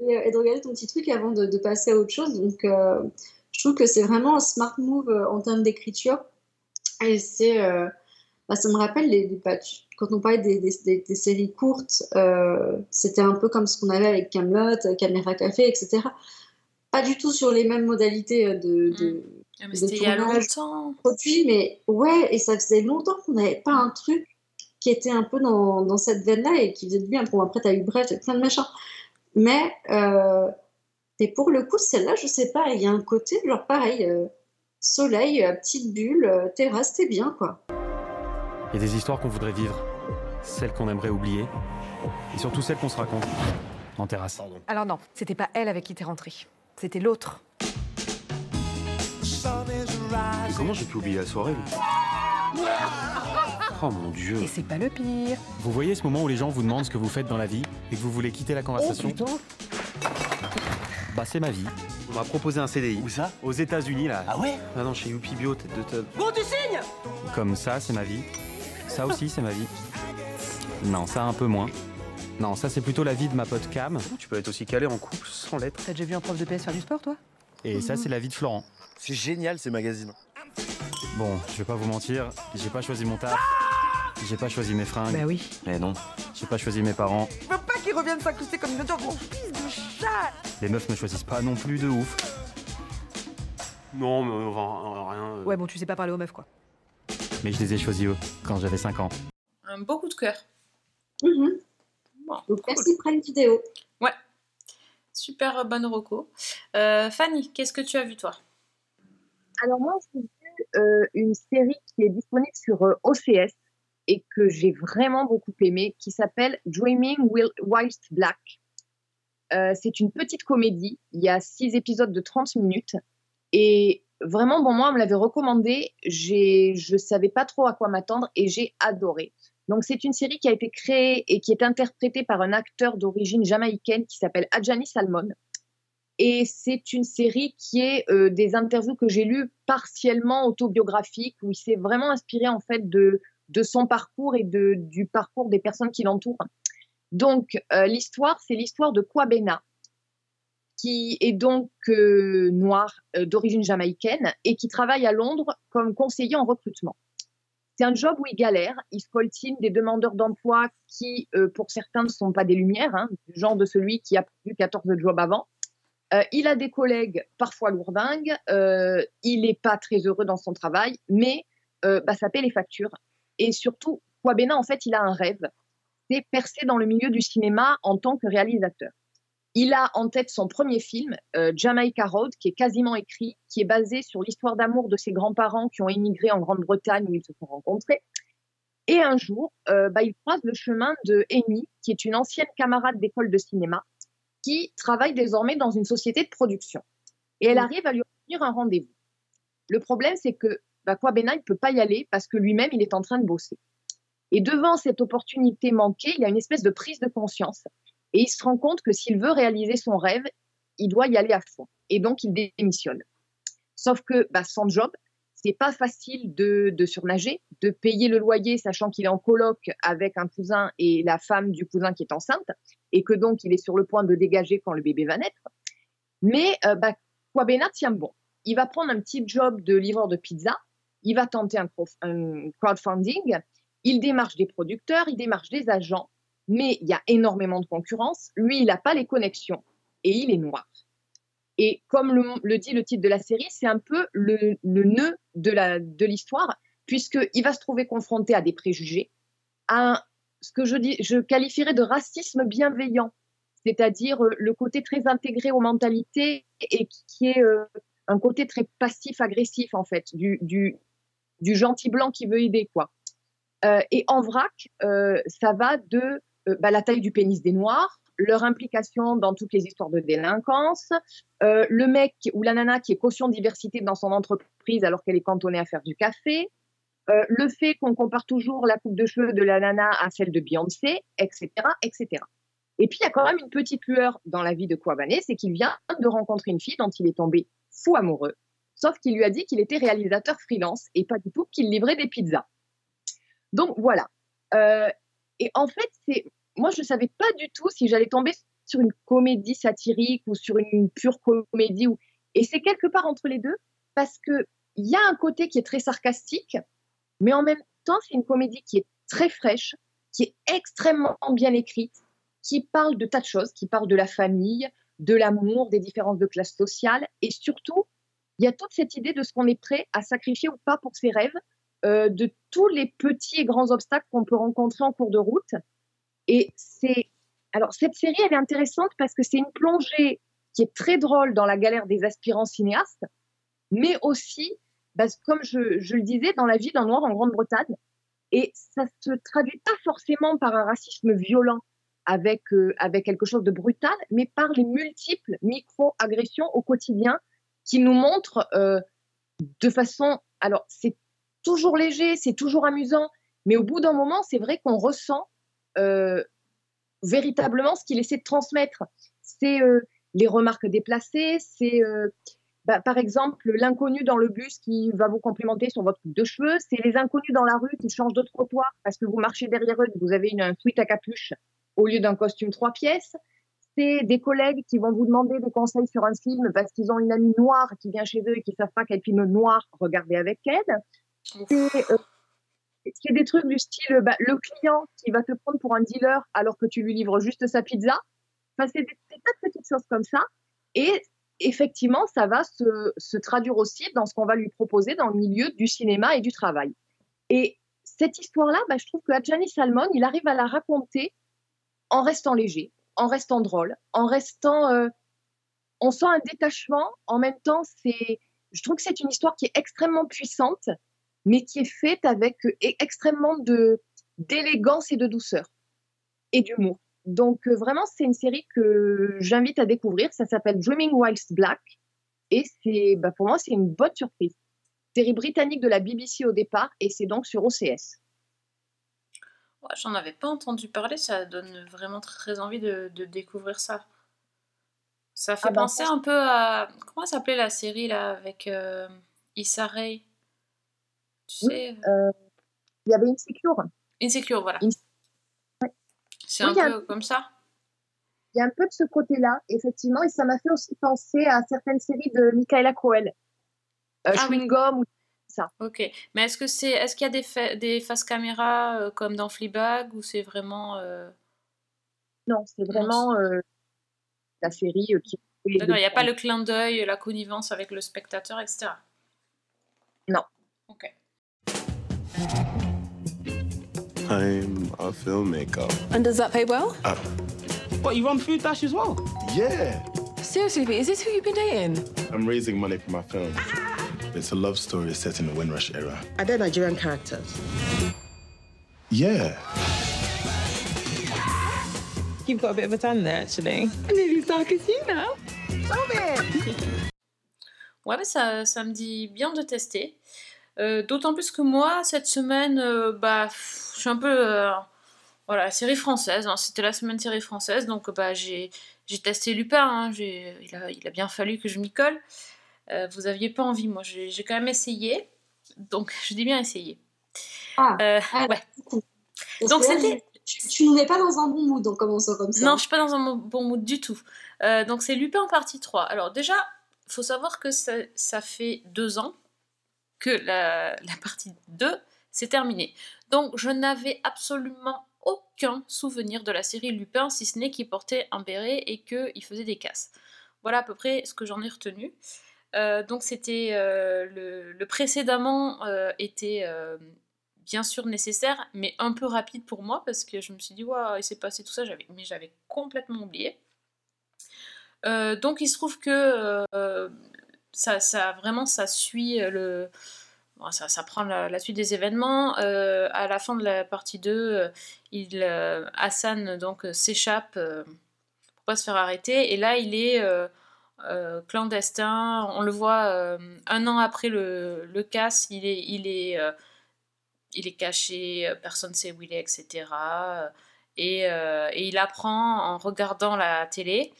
et, euh, et de regarder ton petit truc avant de, passer à autre chose. Donc, euh, je trouve que c'est vraiment un smart move en termes d'écriture. Et c'est. bah, ça me rappelle les, tu- quand on parlait des, séries courtes, c'était un peu comme ce qu'on avait avec Camelot, Caméra Café, etc. Pas du tout sur les mêmes modalités de, de, Ah, mais de c'était il y a longtemps. produit, mais ouais, et ça faisait longtemps qu'on n'avait pas un truc qui était un peu dans, dans cette veine-là et qui faisait du bien. Bon, après, t'as eu Bref, t'as plein de machins. Mais, euh, et pour le coup, celle-là, je sais pas, il y a un côté, genre pareil, euh, soleil, euh, petite bulle, euh, terrasse, t'es bien, quoi. Il y a des histoires qu'on voudrait vivre, celles qu'on aimerait oublier, et surtout celles qu'on se raconte en terrasse. Alors non, c'était pas elle avec qui t'es rentré. C'était l'autre. Mais comment j'ai pu oublier la soirée lui Oh mon dieu. Et c'est pas le pire. Vous voyez ce moment où les gens vous demandent ce que vous faites dans la vie et que vous voulez quitter la conversation? Bah c'est ma vie. On m'a proposé un CDI. Où ça? Aux États-Unis là. Ah ouais? Ah non, chez Youpi Bio, tête de tub. Bon, tu signes Comme ça, c'est ma vie. Ça aussi, c'est ma vie. Non, ça un peu moins. Non, ça c'est plutôt la vie de ma pote Cam. Tu peux être aussi calé en couple sans lettres. T'as déjà vu un prof de PS faire du sport, toi? Et ça c'est la vie de Florent. C'est génial ces magazines. Bon, je vais pas vous mentir, j'ai pas choisi mon taf. J'ai pas choisi mes fringues. Bah oui. Mais non. J'ai pas choisi mes parents. Je veux pas qu'il revienne s'incruster comme une autre gros fils de chat Les meufs me choisissent pas non plus de ouf. Non, mais on va on va rien. euh. Ouais, bon, tu sais pas parler aux meufs, quoi. Mais je les ai choisis eux, quand j'avais 5 ans. Un beau coup de cœur. Mhm. Bon, Donc, cool. merci Prime Vidéo. Super euh, bonne reco. Euh, Fanny, qu'est-ce que tu as vu toi? Alors moi, vu euh, une série qui est disponible sur euh, OCS et que j'ai vraiment beaucoup aimé, qui s'appelle Dreaming Whilst Black. Euh, c'est une petite comédie. Il y a six épisodes de 30 minutes. Et vraiment, bon, moi, on me l'avait recommandé. Je savais pas trop à quoi m'attendre et j'ai adoré. Donc, c'est une série qui a été créée et qui est interprétée par un acteur d'origine jamaïcaine qui s'appelle Adjani Salmon. Et c'est une série qui est euh, des interviews que j'ai lues partiellement autobiographiques, où il s'est vraiment inspiré en fait de, de son parcours et de, du parcours des personnes qui l'entourent. Donc, euh, l'histoire, c'est l'histoire de Kwabena, qui est donc euh, noir euh, d'origine jamaïcaine et qui travaille à Londres comme conseiller en recrutement. C'est un job où il galère, il scoltine des demandeurs d'emploi qui, pour certains, ne sont pas des lumières, hein, du genre de celui qui a eu 14 jobs avant. Euh, il a des collègues parfois lourdingues, euh, il n'est pas très heureux dans son travail, mais euh, bah, ça paie les factures. Et surtout, Kwabena, en fait, il a un rêve, c'est percer dans le milieu du cinéma en tant que réalisateur. Il a en tête son premier film, Jamaica Road, qui est quasiment écrit, qui est basé sur l'histoire d'amour de ses grands-parents qui ont émigré en Grande-Bretagne où ils se sont rencontrés. Et un jour, bah, il croise le chemin de Amy, qui est une ancienne camarade d'école de cinéma, qui travaille désormais dans une société de production. Et elle arrive à lui obtenir un rendez-vous. Le problème, c'est que Kwabena, il ne peut pas y aller parce que lui-même, il est en train de bosser. Et devant cette opportunité manquée, il a une espèce de prise de conscience. Et il se rend compte que s'il veut réaliser son rêve, il doit y aller à fond. Et donc, il démissionne. Sauf que bah, son job, c'est pas facile de, de surnager, de payer le loyer, sachant qu'il est en coloc avec un cousin et la femme du cousin qui est enceinte, et que donc il est sur le point de dégager quand le bébé va naître. Mais euh, bah, Kwabena tient bon. Il va prendre un petit job de livreur de pizza, il va tenter un, un crowdfunding, il démarche des producteurs, il démarche des agents, mais il y a énormément de concurrence. Lui, il n'a pas les connexions et il est noir. Et comme le, dit le titre de la série, c'est un peu le, nœud de la- de l'histoire, puisqu'il va se trouver confronté à des préjugés, à ce que je, dis, qualifierais de racisme bienveillant, c'est-à-dire euh, le côté très intégré aux mentalités et qui est euh, un côté très passif-agressif, en fait, du, gentil blanc qui veut aider, quoi. Euh, et en vrac, ça va de bah, la taille du pénis des Noirs, leur implication dans toutes les histoires de délinquance, euh, le mec ou la nana qui est caution diversité dans son entreprise alors qu'elle est cantonnée à faire du café, euh, le fait qu'on compare toujours la coupe de cheveux de la nana à celle de Beyoncé, etc., etc. Et puis il y a quand même une petite lueur dans la vie de Kwabane, c'est qu'il vient de rencontrer une fille dont il est tombé fou amoureux, sauf qu'il lui a dit qu'il était réalisateur freelance et pas du tout qu'il livrait des pizzas. Donc voilà. Euh, et en fait, c'est moi je ne savais pas du tout si j'allais tomber sur une comédie satirique ou sur une pure comédie et c'est quelque part entre les deux parce que il y a un côté qui est très sarcastique, mais en même temps c'est une comédie qui est très fraîche, qui est extrêmement bien écrite, qui parle de tas de choses, qui parle de la famille, de l'amour, des différences de classe sociale et surtout il y a toute cette idée de ce qu'on est prêt à sacrifier ou pas pour ses rêves, euh, de tous les petits et grands obstacles qu'on peut rencontrer en cours de route. Et c'est alors cette série, elle est intéressante parce que c'est une plongée qui est très drôle dans la galère des aspirants cinéastes, mais aussi, parce comme je, je le disais, dans la vie d'un noir en Grande-Bretagne. Et ça se traduit pas forcément par un racisme violent avec, euh, avec quelque chose de brutal, mais par les multiples micro-agressions au quotidien qui nous montrent euh, de façon. Alors, c'est toujours léger, c'est toujours amusant, mais au bout d'un moment, c'est vrai qu'on ressent véritablement ce qu'il essaie de transmettre. C'est euh, les remarques déplacées, c'est euh, bah, par exemple l'inconnu dans le bus qui va vous complimenter sur votre coupe de cheveux, c'est les inconnus dans la rue qui changent de trottoir parce que vous marchez derrière eux, vous avez une, un sweat à capuche au lieu d'un costume trois pièces. C'est des collègues qui vont vous demander des conseils sur un film parce qu'ils ont une amie noire qui vient chez eux et qui ne savent pas quel film noir regarder avec elle. C'est euh, c'est des trucs du style bah, le client qui va te prendre pour un dealer alors que tu lui livres juste sa pizza. Enfin, c'est des, des tas de petites choses comme ça. Et effectivement, ça va se, se traduire aussi dans ce qu'on va lui proposer dans le milieu du cinéma et du travail. Et cette histoire-là, bah, je trouve que Adjani Salmon, il arrive à la raconter en restant léger, en restant drôle, en restant. euh, on sent un détachement. En même temps, c'est. Je trouve que c'est une histoire qui est extrêmement puissante, mais qui est faite avec euh, e- extrêmement de d'élégance et de douceur et d'humour. Donc euh, vraiment, c'est une série que j'invite à découvrir. Ça s'appelle Dreaming Whilst Black et c'est, bah, pour moi, c'est une bonne surprise. Série britannique de la BBC au départ et c'est donc sur OCS. Ouais, J'en avais pas entendu parler, ça donne vraiment très envie de, de découvrir ça. Ça fait Ah ben, penser un peu à. Comment s'appelait la série là avec euh, Issa Rae? Tu sais Euh, il y avait Insecure. Insecure, voilà. Ouais. C'est Oui, un peu comme ça Il y a un peu de ce côté-là, effectivement, et ça m'a fait aussi penser à certaines séries de Michaela Coel. Euh, Ah oui. Chewing Gum ou ça. Ok. Mais est-ce que c'est, est-ce qu'il y a des, fa- des faces caméra euh, comme dans Fleabag ou c'est vraiment. Non, c'est vraiment la série qui. D'accord, il n'y a pas le clin d'œil, la connivence avec le spectateur, etc. Non. Ok. I'm a filmmaker. And does that pay well? Uh, What, you run Food Dash as well? yeah, Seriously, Pete, is this who you've been dating? I'm raising money for my film. It's a love story set in the Windrush era. Are there Nigerian characters? Yeah. You've got a bit of a tan there, actually. I'm nearly as dark as you now. Stop it! Ouais, mais ça, ça me dit bien de tester. Euh, D'autant plus que moi, cette semaine, euh, bah, pff, je suis un peu. euh, voilà, série française. hein. C'était la semaine série française, donc bah, j'ai testé Lupin. hein. Il, a, il a bien fallu que je m'y colle. Euh, vous aviez pas envie, moi j'ai quand même essayé. Donc, je dis bien essayé. Ah, ah, ouais. Donc c'était. Tu, tu nous mets pas dans un bon mood en commençant comme ça. Non, je suis pas dans un bon mood du tout. Euh, donc c'est Lupin partie 3. Alors déjà, faut savoir que ça, ça fait deux ans que la, partie 2 s'est terminée. Donc je n'avais absolument aucun souvenir de la série Lupin, si ce n'est qu'il portait un béret et qu'il faisait des casses. Voilà à peu près ce que j'en ai retenu. Euh, donc c'était euh, le, précédemment euh, était bien sûr nécessaire, mais un peu rapide pour moi parce que je me suis dit waouh, il s'est passé tout ça, j'avais, mais j'avais complètement oublié. Donc il se trouve que ça, vraiment ça suit le, bon, ça, prend la, suite des événements. Euh, à la fin de la partie 2, euh, il, euh, Hassan donc euh, s'échappe euh, pour pas se faire arrêter et là il est euh, euh, clandestin. On le voit euh, un an après le, le casse, il est, il est, euh, il est caché, euh, personne ne sait où il est, etc. Et, euh, et il apprend en regardant la télé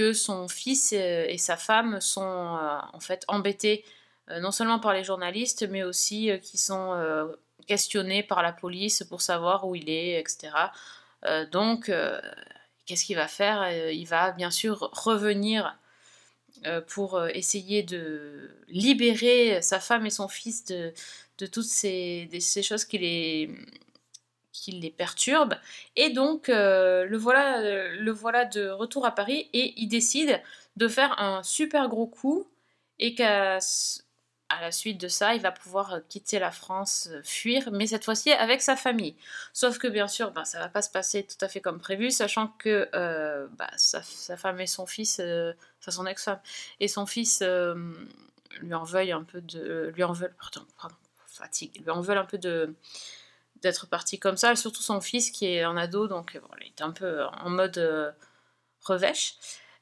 que son fils et sa femme sont euh, en fait embêtés euh, non seulement par les journalistes, mais aussi euh, qui sont questionnés par la police pour savoir où il est, etc. Donc, qu'est-ce qu'il va faire? Il va bien sûr revenir pour essayer de libérer sa femme et son fils de, de toutes ces, ces choses qui les, qui les perturbent. Et donc, euh, le, voilà, euh, le voilà de retour à Paris et il décide de faire un super gros coup et qu'à la suite de ça, il va pouvoir euh, quitter la France, fuir, mais cette fois-ci avec sa famille. Sauf que bien sûr, ben, ça va pas se passer tout à fait comme prévu, sachant que bah, sa, sa femme et son fils, euh, enfin son ex-femme et son fils lui en veulent un peu de, lui en veulent, pardon, pardon, fatigue, lui en veulent un peu de d'être parti comme ça, surtout son fils qui est en ado, donc bon, il est un peu en mode euh, revêche.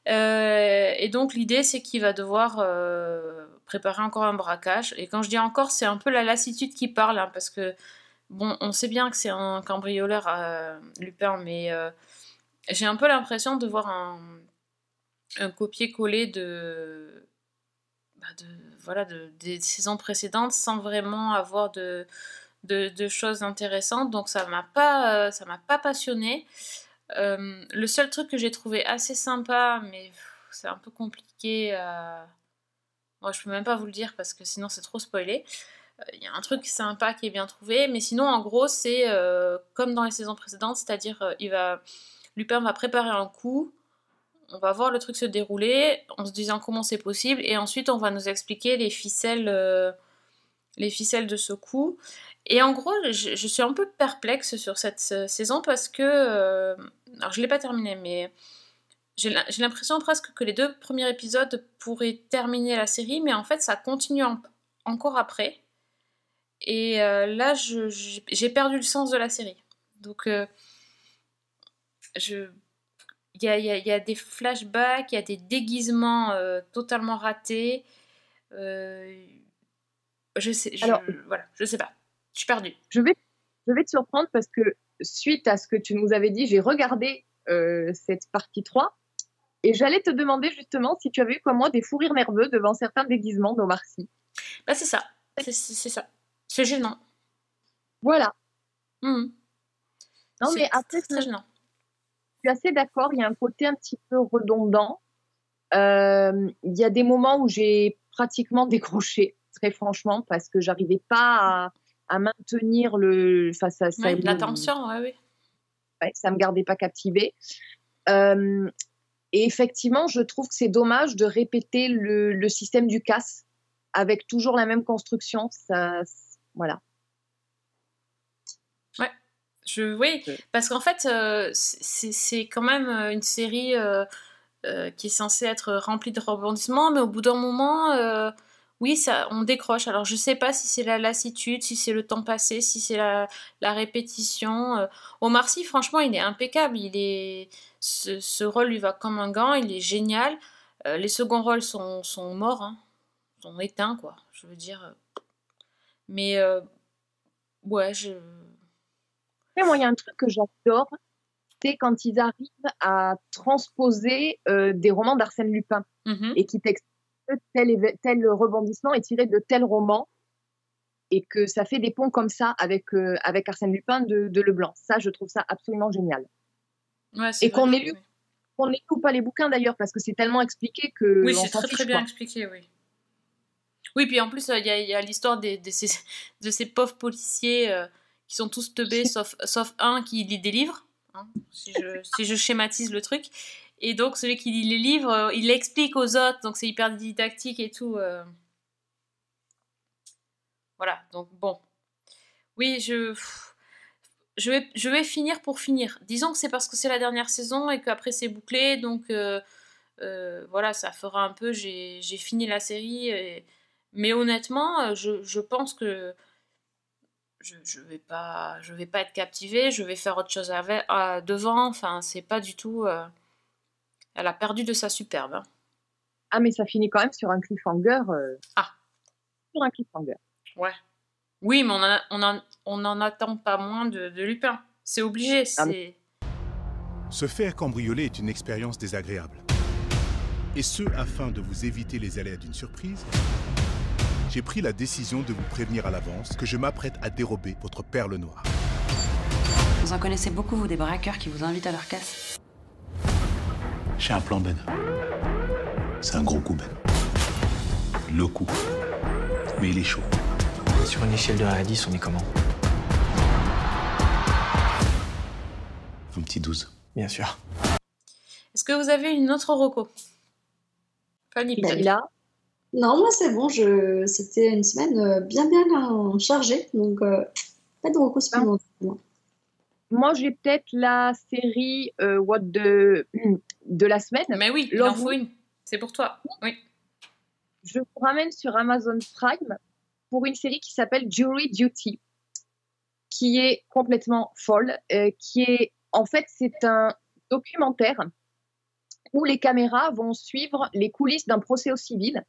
Euh, et donc l'idée c'est qu'il va devoir euh, préparer encore un braquage. Et quand je dis encore, c'est un peu la lassitude qui parle, hein, parce que bon, on sait bien que c'est un cambrioleur euh, Lupin, mais euh, j'ai un peu l'impression de voir un, un copier-coller de, bah, voilà de, des saisons précédentes sans vraiment avoir de, de, choses intéressantes. Donc ça m'a pas euh, ça m'a pas passionné. Euh, le seul truc que j'ai trouvé assez sympa, mais c'est un peu compliqué. à- Moi, je peux même pas vous le dire parce que sinon c'est trop spoilé. Euh, Il y a un truc sympa qui est bien trouvé, mais sinon, en gros, c'est euh, comme dans les saisons précédentes, c'est-à-dire euh, il va Lupin va préparer un coup, on va voir le truc se dérouler en se disant comment c'est possible, et ensuite on va nous expliquer les ficelles, euh, les ficelles de ce coup. Et en gros, je, je suis un peu perplexe sur cette euh, saison parce que, euh, alors je l'ai pas terminé, mais j'ai l'im- j'ai l'impression presque que les deux premiers épisodes pourraient terminer la série, mais en fait ça continue en- encore après. Et euh, là, j'ai perdu le sens de la série. Donc, euh, je, il y a, il y a- il y a des flashbacks, il y a des déguisements totalement ratés. Je sais, je, Alors- voilà, je sais pas. Je suis perdue. Je vais, je vais te surprendre parce que suite à ce que tu nous avais dit, j'ai regardé euh, cette partie 3 et j'allais te demander justement si tu avais eu comme moi des fous rires nerveux devant certains déguisements d'Omar Sy. Bah, c'est ça. C'est ça. C'est gênant. Voilà. Mhm. Non, mais après, très gênant. je suis assez d'accord, il y a un côté un petit peu redondant. Euh, il y a des moments où j'ai pratiquement décroché, très franchement, parce que j'arrivais pas à, à maintenir le. Enfin, ça, ça Ouais, me- L'attention, ouais, oui. ouais, ça me gardait pas captivée. Euh, et effectivement, je trouve que c'est dommage de répéter le, le système du casse avec toujours la même construction. Ça, voilà. Ouais. Je, oui, parce qu'en fait, euh, c'est quand même euh, une série euh, euh, qui est censée être remplie de rebondissements, mais au bout d'un moment, euh, oui, ça, on décroche. Alors, je sais pas si c'est la lassitude, si c'est le temps passé, si c'est la, la répétition. Euh, Omar Sy, franchement, il est impeccable. Il est, ce, ce rôle lui va comme un gant. Il est génial. Euh, les seconds rôles sont, sont morts, hein, sont éteints, quoi. Je veux dire. Mais euh, ouais, je. Après, moi, il y a un truc que j'adore, c'est quand ils arrivent à transposer euh, des romans d'Arsène Lupin Mhm. et qui t'expliquent que tel, rebondissement est tiré de tel roman et que ça fait des ponts comme ça avec, euh, avec Arsène Lupin de, de Leblanc. Ça, je trouve ça absolument génial. Ouais, Et qu'on ait lu, oui. qu'on ait lu ou pas les bouquins d'ailleurs, parce que c'est tellement expliqué que. Oui, c'est très fiche, très bien quoi. expliqué, oui. Oui, puis en plus, euh, il y a, il y a l'histoire des, de, ces, de ces pauvres policiers euh, qui sont tous teubés, sauf, sauf un qui lit des livres, hein, si, je, si je schématise le truc. Et donc, celui qui lit les livres, euh, il l'explique aux autres, donc c'est hyper didactique et tout. euh. Voilà, donc bon. Oui, je, je, vais, je vais finir pour finir. Disons que c'est parce que c'est la dernière saison et qu'après c'est bouclé, donc euh, voilà, ça fera un peu, j'ai fini la série. Mais honnêtement, je, je pense que je, je vais pas vais pas être captivée, je vais faire autre chose devant. Enfin, c'est pas du tout. Elle a perdu de sa superbe. hein. Ah, mais ça finit quand même sur un cliffhanger. euh, Ah. Sur un cliffhanger. Ouais. Oui, mais on en, a- on en, on n'en attend pas moins de, de Lupin. C'est obligé. C'est. Se faire cambrioler est une expérience désagréable. Et ce, afin de vous éviter les aléas d'une surprise, j'ai pris la décision de vous prévenir à l'avance que je m'apprête à dérober votre perle noire. Vous en connaissez beaucoup, vous, des braqueurs qui vous invitent à leur casse J'ai un plan, Ben. C'est un gros coup, Ben. Le coup. Mais il est chaud. Sur une échelle de 1 à 10, on est comment Un petit 12. Bien sûr. Est-ce que vous avez une autre reco? Fanny, peut-être Là, Non, moi c'est bon, je... c'était une semaine euh, bien bien chargée, donc euh, pas de recours supplémentaires. moi. Moi, j'ai peut-être la série euh, What de, de la semaine. Mais oui, il en faut une. C'est pour toi. Oui. Je vous ramène sur Amazon Prime pour une série qui s'appelle Jury Duty, qui est complètement folle, euh, qui est en fait c'est un documentaire où les caméras vont suivre les coulisses d'un procès au civil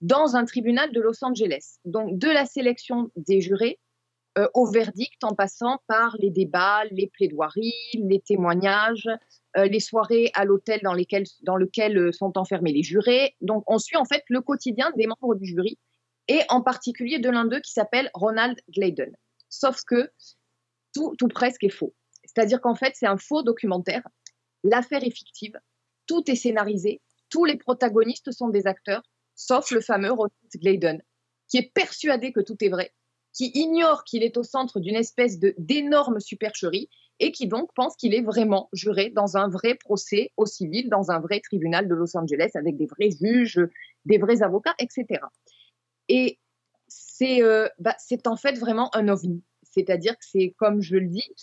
dans un tribunal de Los Angeles. Donc de la sélection des jurés euh, au verdict en passant par les débats, les plaidoiries, les témoignages, euh, les soirées à l'hôtel dans, lesquelles, dans lequel euh, sont enfermés les jurés. Donc on suit en fait le quotidien des membres du jury et en particulier de l'un d'eux qui s'appelle Ronald Glayden. Sauf que tout, tout presque est faux. C'est-à-dire qu'en fait c'est un faux documentaire. L'affaire est fictive, tout est scénarisé, tous les protagonistes sont des acteurs, sauf le fameux Ronald Glayden, qui est persuadé que tout est vrai, qui ignore qu'il est au centre d'une espèce d'énorme supercherie et qui donc pense qu'il est vraiment juré dans un vrai procès au civil, dans un vrai tribunal de Los Angeles avec des vrais juges, des vrais avocats, etc. Et c'est euh, bah, en fait vraiment un ovni. C'est-à-dire que c'est comme je le dis.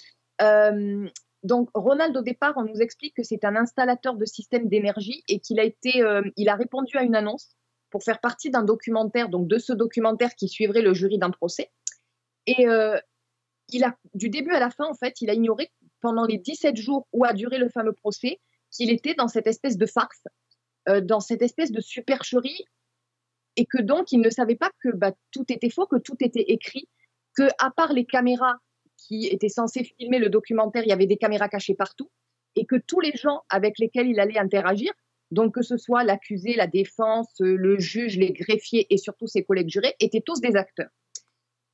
euh, donc Ronald au départ, on nous explique que c'est un installateur de systèmes d'énergie et qu'il a euh, a répondu à une annonce pour faire partie d'un documentaire, donc de ce documentaire qui suivrait le jury d'un procès. Et euh, il a, du début à la fin, en fait, il a ignoré pendant les 17 jours où a duré le fameux procès qu'il était dans cette espèce de farce, euh, dans cette espèce de supercherie, et que donc il ne savait pas que bah, tout était faux, que tout était écrit, que à part les caméras qui étaient censées filmer le documentaire, il y avait des caméras cachées partout, et que tous les gens avec lesquels il allait interagir, donc que ce soit l'accusé, la défense, euh, le juge, les greffiers et surtout ses collègues jurés, étaient tous des acteurs.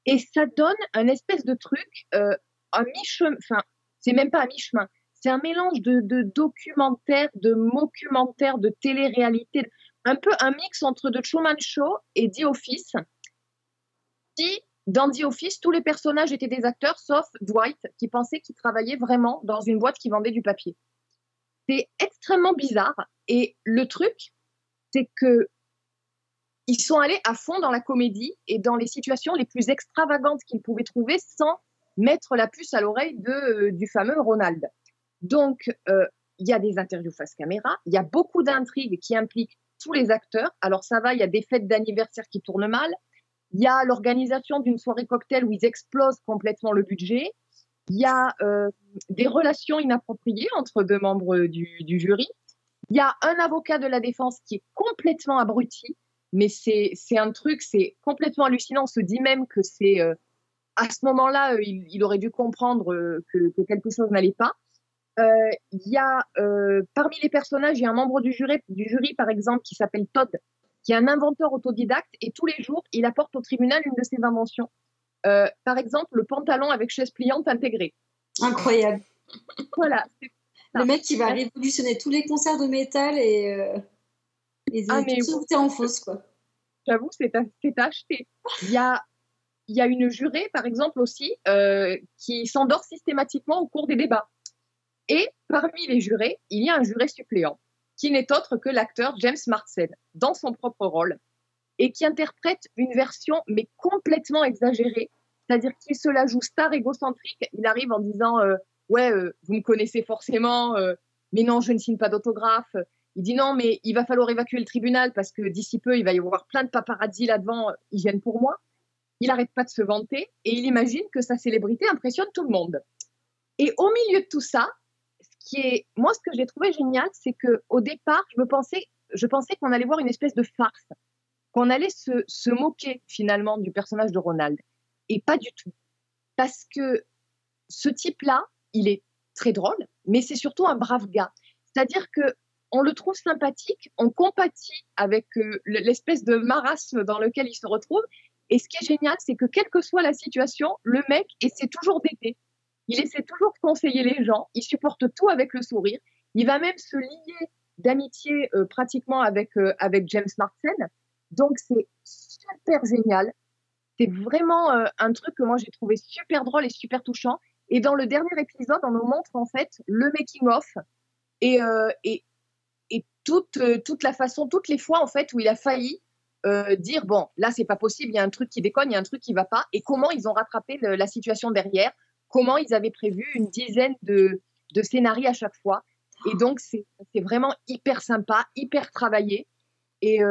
Et ça donne un espèce de truc, euh, un mi-chemin, enfin, c'est même pas un mi-chemin, c'est un mélange de, de documentaire, de mockumentaire, de télé-réalité, un peu un mix entre The Truman Show et The Office. Si dans The Office, tous les personnages étaient des acteurs, sauf Dwight, qui pensait qu'il travaillait vraiment dans une boîte qui vendait du papier. C'est extrêmement bizarre. Et le truc, c'est que ils sont allés à fond dans la comédie et dans les situations les plus extravagantes qu'ils pouvaient trouver sans mettre la puce à l'oreille de, euh, du fameux Ronald. Donc, euh, il y a des interviews face caméra, il y a beaucoup d'intrigues qui impliquent tous les acteurs. Alors ça va, il y a des fêtes d'anniversaire qui tournent mal, il y a l'organisation d'une soirée cocktail où ils explosent complètement le budget, il y a euh, des relations inappropriées entre deux membres du, jury, il y a un avocat de la défense qui est complètement abruti, mais c'est un truc, c'est complètement hallucinant. On se dit même que c'est euh, à ce moment-là, euh, il, aurait dû comprendre que, que quelque chose n'allait pas. Il y a parmi les personnages, il y a un membre du jury, du jury par exemple, qui s'appelle Todd, qui est un inventeur autodidacte et tous les jours, il apporte au tribunal une de ses inventions. Euh, par exemple, le pantalon avec chaise pliante intégrée. Incroyable. Voilà. Le mec qui va révolutionner tous les concerts de métal et, euh, et Ah, tout mais sauter en fausse, quoi. J'avoue, c'est acheter. Il y a, y a une jurée, par exemple, aussi, euh, qui s'endort systématiquement au cours des débats. Et parmi les jurés, il y a un juré suppléant, qui n'est autre que l'acteur James Marsden, dans son propre rôle, et qui interprète une version, mais complètement exagérée. C'est-à-dire qu'il se la joue star égocentrique. Il arrive en disant euh, Ouais, euh, vous me connaissez forcément, euh, mais non, je ne signe pas d'autographe. Il dit non, mais il va falloir évacuer le tribunal parce que d'ici peu, il va y avoir plein de paparazzi là-devant, ils viennent pour moi. Il n'arrête pas de se vanter et il imagine que sa célébrité impressionne tout le monde. Et au milieu de tout ça, moi, ce que j'ai trouvé génial, c'est que au départ, je me pensais, je pensais qu'on allait voir une espèce de farce, qu'on allait se, moquer finalement du personnage de Ronald, et pas du tout, parce que ce type-là, il est très drôle, mais c'est surtout un brave gars. C'est-à-dire que on le trouve sympathique, on compatit avec euh, le- l'espèce de marasme dans lequel il se retrouve. Et ce qui est génial, c'est que quelle que soit la situation, le mec essaie toujours d'aider. Il essaie toujours de conseiller les gens. Il supporte tout avec le sourire. Il va même se lier d'amitié euh, pratiquement avec, euh, avec James Marsden. Donc c'est super génial. C'est vraiment euh, un truc que moi j'ai trouvé super drôle et super touchant. Et dans le dernier épisode, on nous montre en fait le making of et, euh, euh, toute la façon, toutes les fois en fait où il a failli dire bon, là c'est pas possible, il y a un truc qui déconne, il y a un truc qui va pas, et comment ils ont rattrapé la situation derrière, comment ils avaient prévu une dizaine de, de scénarios à chaque fois. Et donc c'est vraiment hyper sympa, hyper travaillé, et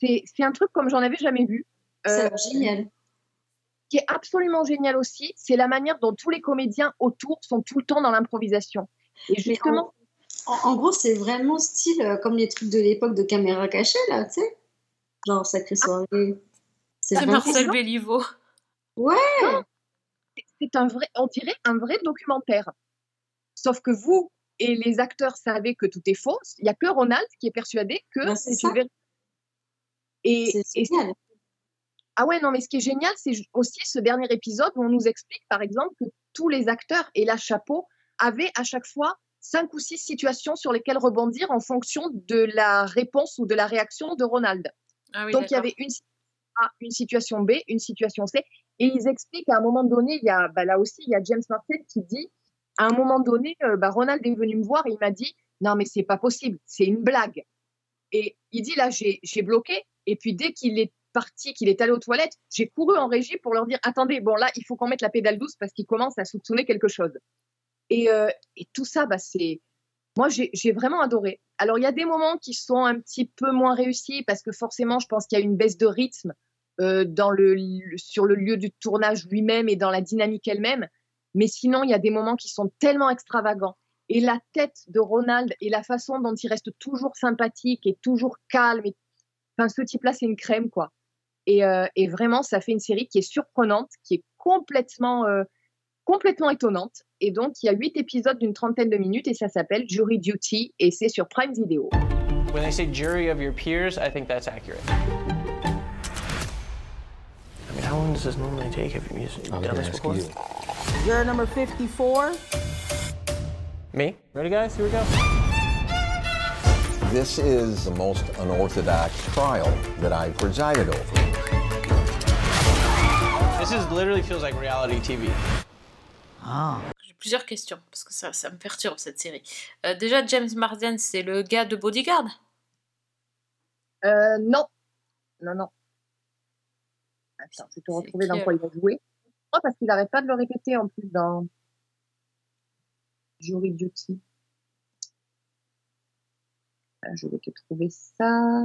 c'est c'est un truc comme j'en avais jamais vu. A Euh, génial. Ce qui est absolument génial aussi, c'est la manière dont tous les comédiens autour sont tout le temps dans l'improvisation. Et justement, En, en gros, c'est vraiment style euh, comme les trucs de l'époque de caméra cachée, là, tu sais. Genre Sacrée Soirée. C'est Marcel. Béliveau. Ouais c'est un vrai, on dirait un vrai documentaire. Sauf que vous et les acteurs savez que tout est faux. Il n'y a que Ronald qui est persuadé que Ben, c'est c'est une vérité. Et, C'est et génial. Ah ouais, non, mais ce qui est génial, c'est aussi ce dernier épisode où on nous explique, par exemple, que tous les acteurs et la chapeau avaient à chaque fois cinq ou six situations sur lesquelles rebondir en fonction de la réponse ou de la réaction de Ronald. Ah oui, Donc il y avait une situation A, une situation B, une situation C, et ils expliquent à un moment donné, il y a, bah là aussi, il y a James Martin qui dit, à un moment donné, euh, bah, Ronald est venu me voir et il m'a dit, non mais c'est pas possible, c'est une blague. Et il dit là, j'ai j'ai bloqué, et puis dès qu'il est parti, qu'il est allé aux toilettes, j'ai couru en régie pour leur dire, attendez, bon là, il faut qu'on mette la pédale douce parce qu'il commence à soupçonner quelque chose. Et, euh, tout ça, bah, c'est. Moi, j'ai j'ai vraiment adoré. Alors, il y a des moments qui sont un petit peu moins réussis parce que forcément, je pense qu'il y a une baisse de rythme euh, dans le, sur le lieu du tournage lui-même et dans la dynamique elle-même. Mais sinon, il y a des moments qui sont tellement extravagants. Et la tête de Ronald et la façon dont il reste toujours sympathique et toujours calme. Et... Enfin, ce type-là, c'est une crème, quoi. Et, euh, et vraiment, ça fait une série qui est surprenante, qui est complètement, euh, complètement étonnante. Et donc, il y a huit épisodes d'une trentaine de minutes et ça s'appelle Jury Duty et c'est sur Prime Video. When they say jury of your peers, I think that's accurate. I mean, how long does this normally take? Have you done this before? Juror number 54. Me? Ready, guys? Here we go. This is the most unorthodox trial that I've presided over. This is literally feels like reality TV. J'ai plusieurs questions, parce que ça, ça me perturbe cette série. Euh, déjà, James Marsden, c'est le gars de Bodyguard? Euh, non. Non, non. Attends, je vais te retrouver dans quoi il a joué. Oh, parce qu'il n'arrête pas de le répéter en plus dans Jury Duty. Euh, Je vais te trouver ça.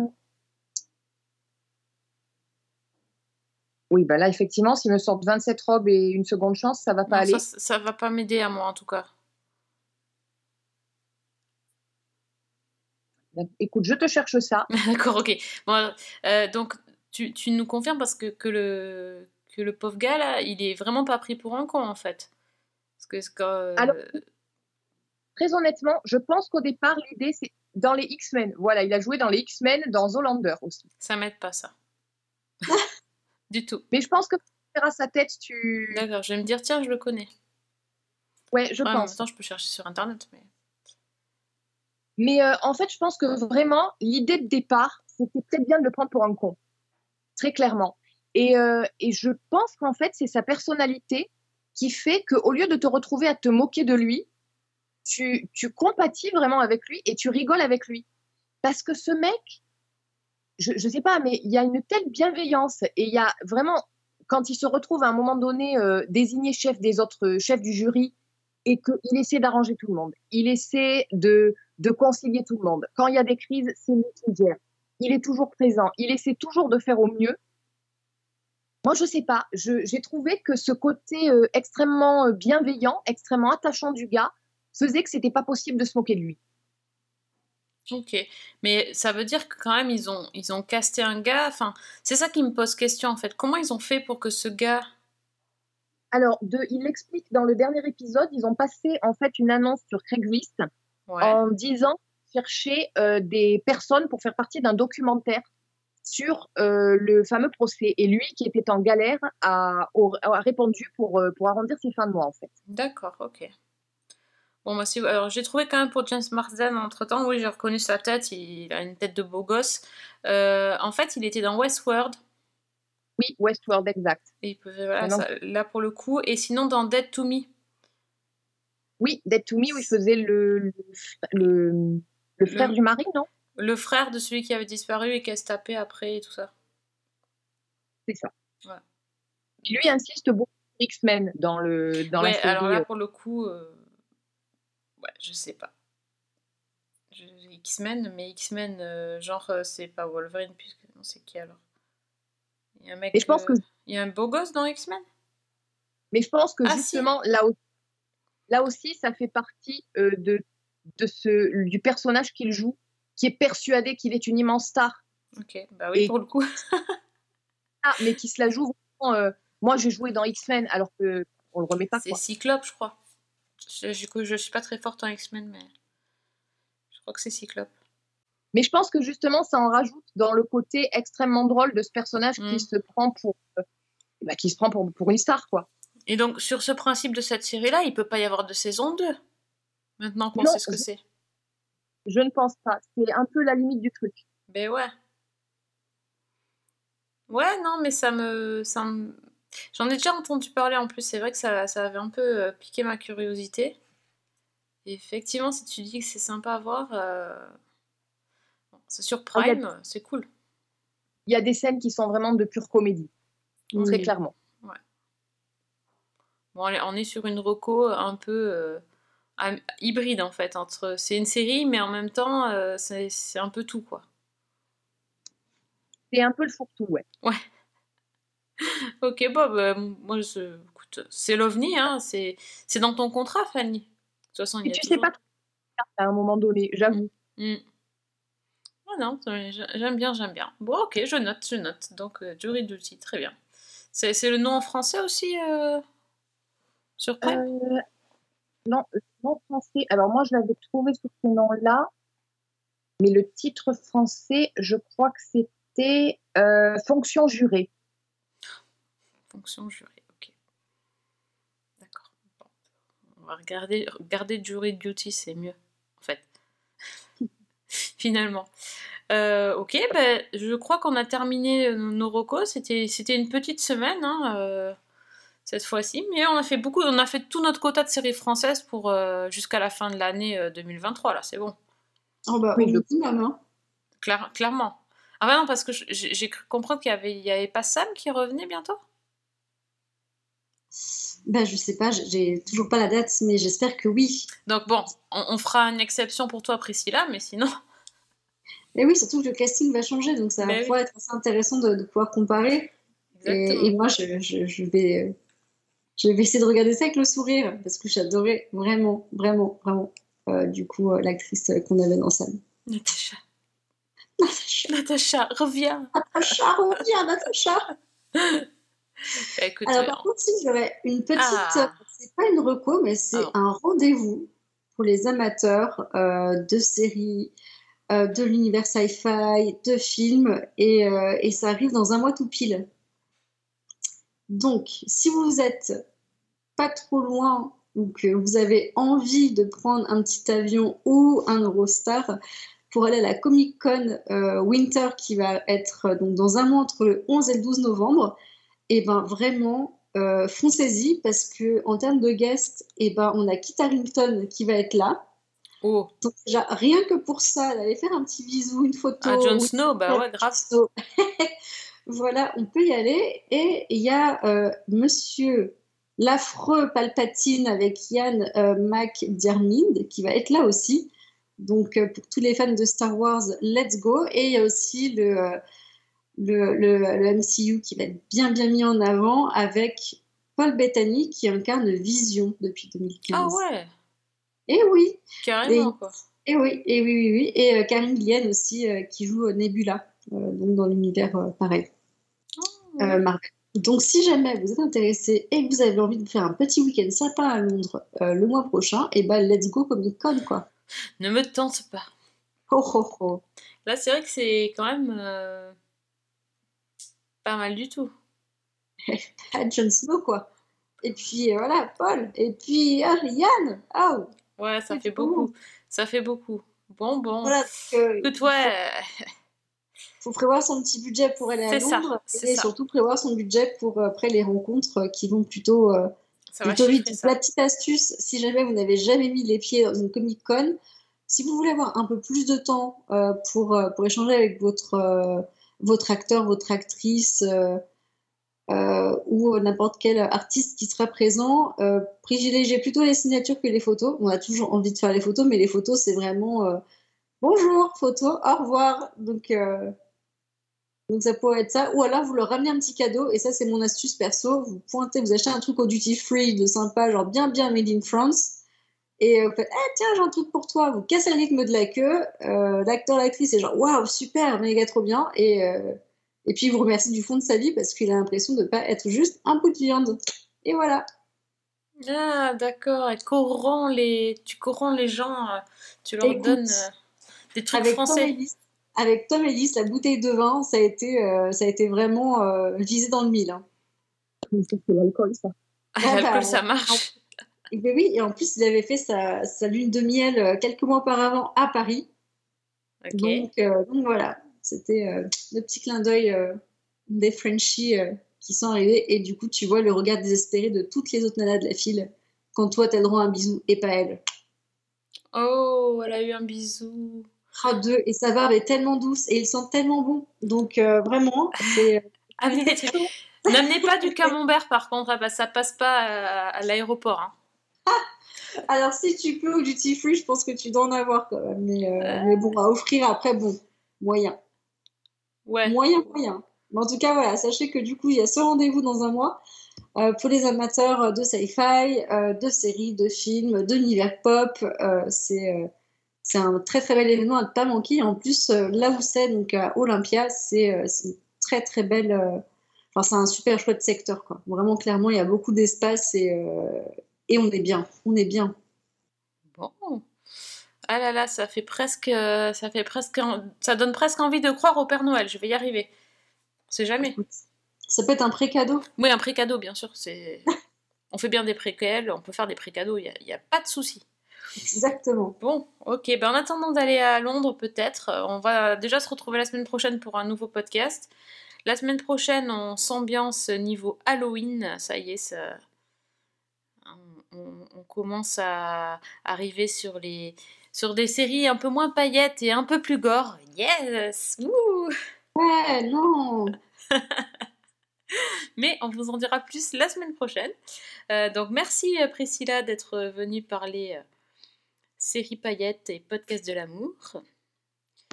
Oui, bah là, effectivement, s'il me sortent 27 robes et une seconde chance, ça va pas Non, aller. ça, ça va pas m'aider à moi, en tout cas. Écoute, je te cherche ça. D'accord, ok. Bon, euh, donc, tu, tu nous confirmes parce que, que, le, que le pauvre gars, là, il est vraiment pas pris pour un con, en fait. Parce que, euh, Alors, très honnêtement, je pense qu'au départ, l'idée, c'est dans les X-Men. Voilà, il a joué dans les X-Men, dans Zoolander aussi. ça m'aide pas, ça. du tout. Mais je pense que à sa tête, tu. D'accord, je vais me dire, tiens, je le connais. Ouais, je Ouais, En même pense. temps, je peux chercher sur Internet, mais... Mais euh, en fait, je pense que vraiment, l'idée de départ, c'était peut-être bien de le prendre pour un con. Très clairement. Et, euh, et je pense qu'en fait, c'est sa personnalité qui fait qu'au lieu de te retrouver à te moquer de lui, tu, tu compatis vraiment avec lui et tu rigoles avec lui. Parce que ce mec, je ne sais pas, mais il y a une telle bienveillance et il y a vraiment, quand il se retrouve à un moment donné euh, désigné chef des autres chefs du jury et qu'il essaie d'arranger tout le monde, il essaie de, de concilier tout le monde. Quand il y a des crises, c'est lui qui. Il est toujours présent, il essaie toujours de faire au mieux. Moi, je sais pas, j'ai trouvé que ce côté euh, extrêmement euh, bienveillant, extrêmement attachant du gars faisait que c'était pas possible de se moquer de lui. Ok, mais ça veut dire que quand même ils ont ils ont casté un gars. Enfin, c'est ça qui me pose question en fait. Comment ils ont fait pour que ce gars Alors, de, il l'explique dans le dernier épisode, ils ont passé en fait une annonce sur Craigslist Ouais. en disant chercher euh, des personnes pour faire partie d'un documentaire sur euh, le fameux procès. Et lui, qui était en galère, a, a répondu pour, euh, pour arrondir ses fins de mois en fait. D'accord, ok. Bon, moi, si... Alors, j'ai trouvé quand même pour James Marsden, entre-temps, oui, j'ai reconnu sa tête, il a une tête de beau gosse. Euh, en fait, il était dans Westworld. Oui, Westworld, exact. Et il peut- voilà, Maintenant- ça- là, pour le coup. Et sinon, dans Dead to Me. Oui, Dead to Me, où il faisait le, le, le, le frère du mari, non? Le frère de celui qui avait disparu et qui a se tapé après et tout ça. C'est ça. Ouais. Lui insiste beaucoup sur X-Men dans, le, dans la série. alors là, euh, pour le coup, euh, ouais, je sais pas. Je- X-Men, mais X-Men, euh, genre, euh, c'est pas Wolverine, puisque non, c'est qui alors? Il y a un mec. Mais je pense que- Il y a un beau gosse dans X-Men? Mais je pense que Ah, si. justement, là, aussi, là aussi, ça fait partie euh, de, de ce, du personnage qu'il joue, qui est persuadé qu'il est une immense star. Ok, bah oui, Et- pour le coup. Ah, mais qui se la joue vraiment. euh, moi, j'ai joué dans X-Men, alors que on le remet pas. C'est. Cyclope, je crois. Je, je, je suis pas très forte en X-Men, mais je crois que c'est Cyclope. Mais je pense que justement, ça en rajoute dans le côté extrêmement drôle de ce personnage Mm. qui se prend pour, euh, bah, qui se prend pour, pour une star, quoi. Et donc, sur ce principe de cette série-là, il peut pas y avoir de saison 2. Maintenant qu'on sait ce que c'est. Je ne pense pas. C'est un peu la limite du truc. Ben ouais. Ouais, non, mais ça me. Ça me... J'en ai déjà entendu parler en plus, c'est vrai que ça, ça avait un peu euh, piqué ma curiosité. Et effectivement, si tu dis que c'est sympa à voir, euh, bon, c'est sur Ah, Prime, c'est cool. Il y a des scènes qui sont vraiment de pure comédie, très clairement. Ouais. Bon, allez, on est sur une reco un peu euh, hybride en fait. entre C'est une série, mais en même temps, euh, c'est c'est un peu tout quoi. C'est un peu le fourre-tout, ouais. Ouais. Ok, Bob, euh, moi, je... écoute, c'est l'OVNI, hein, c'est c'est dans ton contrat, Fanny. De toute façon, il Et y a tu sais pas trop à un moment donné, j'avoue. Mm. Ah non, j'a- j'aime bien, j'aime bien. Bon, ok, je note, je note. Donc, euh, Jury Duty, très bien. C'est c'est le nom en français aussi euh, sur Prime? Euh, non, le nom français. Alors moi, je l'avais trouvé sous ce nom-là, mais le titre français, je crois que c'était Fonction jurée. Fonction jurée, ok. D'accord. Bon. On va regarder, regarder Jury Duty, c'est mieux, en fait. Finalement. Euh, ok, ben, je crois qu'on a terminé euh, nos recos. C'était, c'était une petite semaine, hein, euh, cette fois-ci, mais on a fait beaucoup, on a fait tout notre quota de séries françaises pour euh, jusqu'à la fin de l'année euh, 2023. Là, c'est bon. Oh bah, Oui, au je- minimum, hein. Claire- clairement. Ah bah non, parce que je- j'ai j'ai cru comprendre qu'il y avait, il y avait pas Sam qui revenait bientôt? Bah, je sais pas, j'ai- toujours pas la date, mais j'espère que oui. Donc bon, on, on fera une exception pour toi, Priscilla, mais sinon. Et oui, surtout que le casting va changer, donc ça va Mais oui. être assez intéressant de, de pouvoir comparer. Et, et moi, je, je- je vais, je vais essayer de regarder ça avec le sourire, parce que j'adorais vraiment, vraiment, vraiment, euh, du coup, euh, l'actrice qu'on avait dans Sam. Natacha. Natacha, reviens. Natacha, reviens, Natacha écoute, Alors, euh, par contre, si j'aurais une petite. Ah. C'est pas une reco, mais c'est Ah. un rendez-vous pour les amateurs euh, de séries, euh, de l'univers sci-fi, de films, et, euh, et ça arrive dans un mois tout pile. Donc, si vous êtes pas trop loin ou que vous avez envie de prendre un petit avion ou un Eurostar pour aller à la Comic Con Winter qui va être donc dans un mois entre le 11 et le 12 novembre, et ben vraiment euh, foncez-y parce que en termes de guests, et ben on a Kit Harington qui va être là. Oh. Donc déjà rien que pour ça, d'aller faire un petit bisou, une photo. Ah, Jon Snow, bah ouais, grave. Voilà, on peut y aller. Et il y a euh, Monsieur l'affreux Palpatine avec Ian euh, McDiarmid qui va être là aussi. Donc euh, pour tous les fans de Star Wars, let's go. Et il y a aussi le, euh, le, le, le MCU qui va être bien bien mis en avant avec Paul Bettany qui incarne Vision depuis 2015. Ah ouais, Et oui, carrément Et- quoi. et oui, et oui, oui, oui. Et euh, Karine Gillian aussi, euh, qui joue euh, Nebula, euh, donc dans l'univers pareil, Marvel. Donc, si jamais vous êtes intéressé et que vous avez envie de faire un petit week-end sympa à Londres le mois prochain, et ben let's go Comic Con, quoi. Ne me tente pas. Ho, ho, ho. Là, c'est vrai que c'est quand même pas mal du tout. Ah, Jon Snow, quoi. Et puis, euh, voilà, Paul. Et puis, ah, Yann. Ah, Ouais, ça fait beaucoup. Ça fait beaucoup. Bon, bon. voilà. donc, euh, Écoute, ouais. faut prévoir son petit budget pour aller à ça, Londres c'est et ça. surtout prévoir son budget pour euh, après les rencontres euh, qui vont plutôt, euh, Ça plutôt vite. ça. La petite astuce, si jamais vous n'avez jamais mis les pieds dans une Comic Con, Si vous voulez avoir un peu plus de temps euh, pour, euh, pour échanger avec votre, euh, votre acteur, votre actrice euh, euh, ou n'importe quel artiste qui sera présent, euh, privilégiez plutôt les signatures que les photos. On a toujours envie de faire les photos, mais les photos, c'est vraiment euh, bonjour, photo, au revoir. Donc, euh, donc ça pourrait être ça. Ou alors vous leur ramenez un petit cadeau, et ça c'est mon astuce perso. Vous pointez, vous achetez un truc au duty free de sympa, genre bien bien made in France. Et vous faites, eh, tiens, j'ai un truc pour toi. Vous cassez le rythme de la queue. Euh, L'acteur, l'actrice est genre, waouh, super, méga trop bien. Et, euh, et puis il vous remercie du fond de sa vie parce qu'il a l'impression de ne pas être juste un bout de viande. Et voilà. Ah, d'accord. Et corrompt les... tu corromps les gens, euh, tu leur Écoute, donnes euh, des trucs avec Tom, français? Ellis, avec Tom Ellis, la bouteille de vin, ça a été, euh, ça a été vraiment euh, visé dans le mille. hein. C'est l'alcool, ça. Ah, Ah, L'alcool, bah, ça marche. Et oui, et en plus, il avait fait sa, sa lune de miel euh, quelques mois auparavant à Paris. Donc, euh, donc voilà, c'était euh, le petit clin d'œil euh, des Frenchies qui sont arrivés. Et du coup, tu vois le regard désespéré de toutes les autres nanas de la file quand toi, t'as le droit à un bisou et pas elle. Oh, elle a eu un bisou. Ah, deux, et sa barbe est tellement douce et il sent tellement bon. Donc vraiment, c'est. Amenez- N'amenez pas du camembert par contre, hein, ça passe pas à, à l'aéroport. hein. Alors, si tu peux au duty free, je pense que tu dois en avoir quand même. Mais, euh, mais bon, à offrir après, bon, moyen. Ouais. Moyen, moyen. Mais en tout cas, voilà, sachez que du coup, il y a ce rendez-vous dans un mois euh, pour les amateurs de sci-fi, euh, de séries, de films, d'univers pop. C'est c'est un très très bel événement à ne pas manquer. En plus, là où c'est, donc à Olympia, c'est une très très belle. Enfin, c'est un super chouette secteur, quoi. Vraiment, clairement, il y a beaucoup d'espace et, euh, et on est bien. On est bien. Bon. Ah là là, ça fait presque, euh, ça fait presque, ça donne presque envie de croire au Père Noël. Je vais y arriver. On sait jamais. Ça peut être un pré-cadeau. Oui, un pré-cadeau, bien sûr. C'est, on fait bien des préquels, on peut faire des pré-cadeaux. Il n'y a, pas de souci. Exactement. Bon, ok. Ben, en attendant d'aller à Londres, peut-être, euh, on va déjà se retrouver la semaine prochaine pour un nouveau podcast. La semaine prochaine, on s'ambiance niveau Halloween. Ça y est, ça, on, commence à arriver sur les sur des séries un peu moins paillettes et un peu plus gore. Yes! Ouais, non Mais on vous en dira plus la semaine prochaine. Euh, donc merci euh, Priscilla d'être venue parler euh, séries paillettes et podcast de l'amour.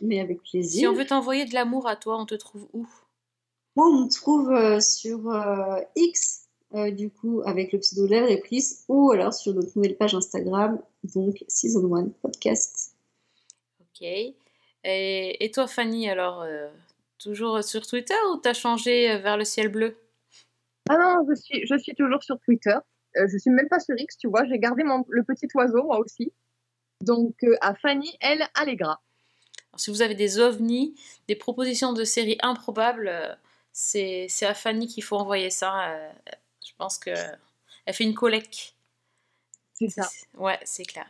Mais avec plaisir. Si on veut t'envoyer de l'amour à toi, on te trouve où? Moi, on me trouve euh, sur euh, X, euh, du coup, avec le pseudo Lèvres et Prise, ou alors sur notre nouvelle page Instagram, donc Season 1 Podcast. Ok. Et, et toi Fanny, alors, euh, toujours sur Twitter ou t'as changé euh, vers le ciel bleu? Ah non, je suis, je suis toujours sur Twitter. Euh, je suis même pas sur X, tu vois. J'ai gardé mon, le petit oiseau, moi aussi. Donc, euh, à Fanny L. Allegra. Alors, si vous avez des ovnis, des propositions de séries improbables, euh, c'est c'est à Fanny qu'il faut envoyer ça. Pense que elle fait une collecte. C'est ça. Ouais, c'est clair.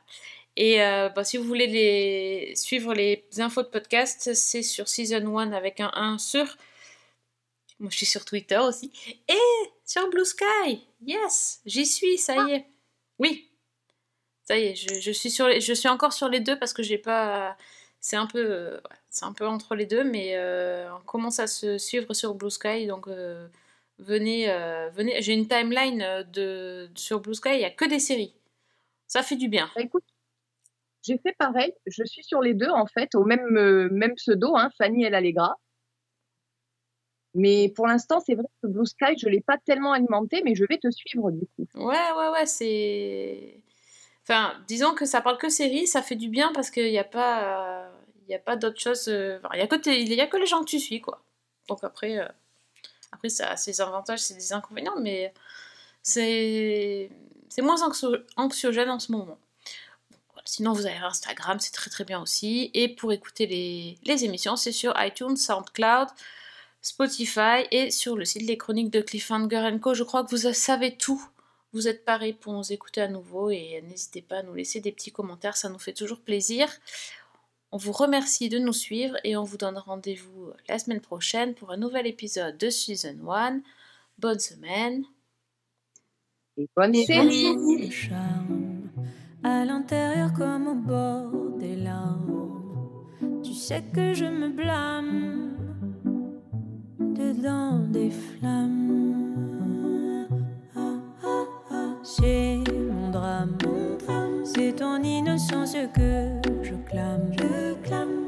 Et euh, bah, si vous voulez les... suivre les infos de podcast, c'est sur Season 1 avec un 1 sur... Moi, je suis sur Twitter aussi. Et sur Blue Sky. Yes, j'y suis, ça y est. Oui, ça y est, je, je suis, sur les- je suis encore sur les deux parce que j'ai pas... C'est un peu, ouais, c'est un peu entre les deux, mais euh, on commence à se suivre sur Blue Sky, donc euh, venez, euh, venez. J'ai une timeline euh, de sur Blue Sky, il y a que des séries. Ça fait du bien. Bah, écoute, j'ai fait pareil. Je suis sur les deux, en fait, au même, euh, même pseudo, hein, Fanny L. Allegra. Mais pour l'instant, c'est vrai que Blue Sky, je ne l'ai pas tellement alimenté, mais je vais te suivre du coup. Ouais, ouais, ouais, c'est. Enfin, disons que ça parle que séries, ça fait du bien parce qu'il n'y a pas, euh, il y a pas d'autre chose. euh, enfin, il y a que tes- il y a que les gens que tu suis, quoi. Donc après, euh, après ça a ses avantages, c'est des inconvénients, mais c'est, moins anxio- anxiogène en ce moment. Sinon, vous avez Instagram, c'est très très bien aussi. Et pour écouter les, les émissions, c'est sur iTunes, SoundCloud, Spotify et sur le site Les Chroniques de Cliffhanger Co. Je crois que vous savez tout. Vous êtes parés pour nous écouter à nouveau et n'hésitez pas à nous laisser des petits commentaires, ça nous fait toujours plaisir. On vous remercie de nous suivre et on vous donne rendez-vous la semaine prochaine pour un nouvel épisode de Season 1. Bonne semaine. Et bonne Et série. à l'intérieur comme au bord des larmes. sais que je me blâme dedans des flammes. C'est mon drame, c'est ton innocence que je clame, je clame.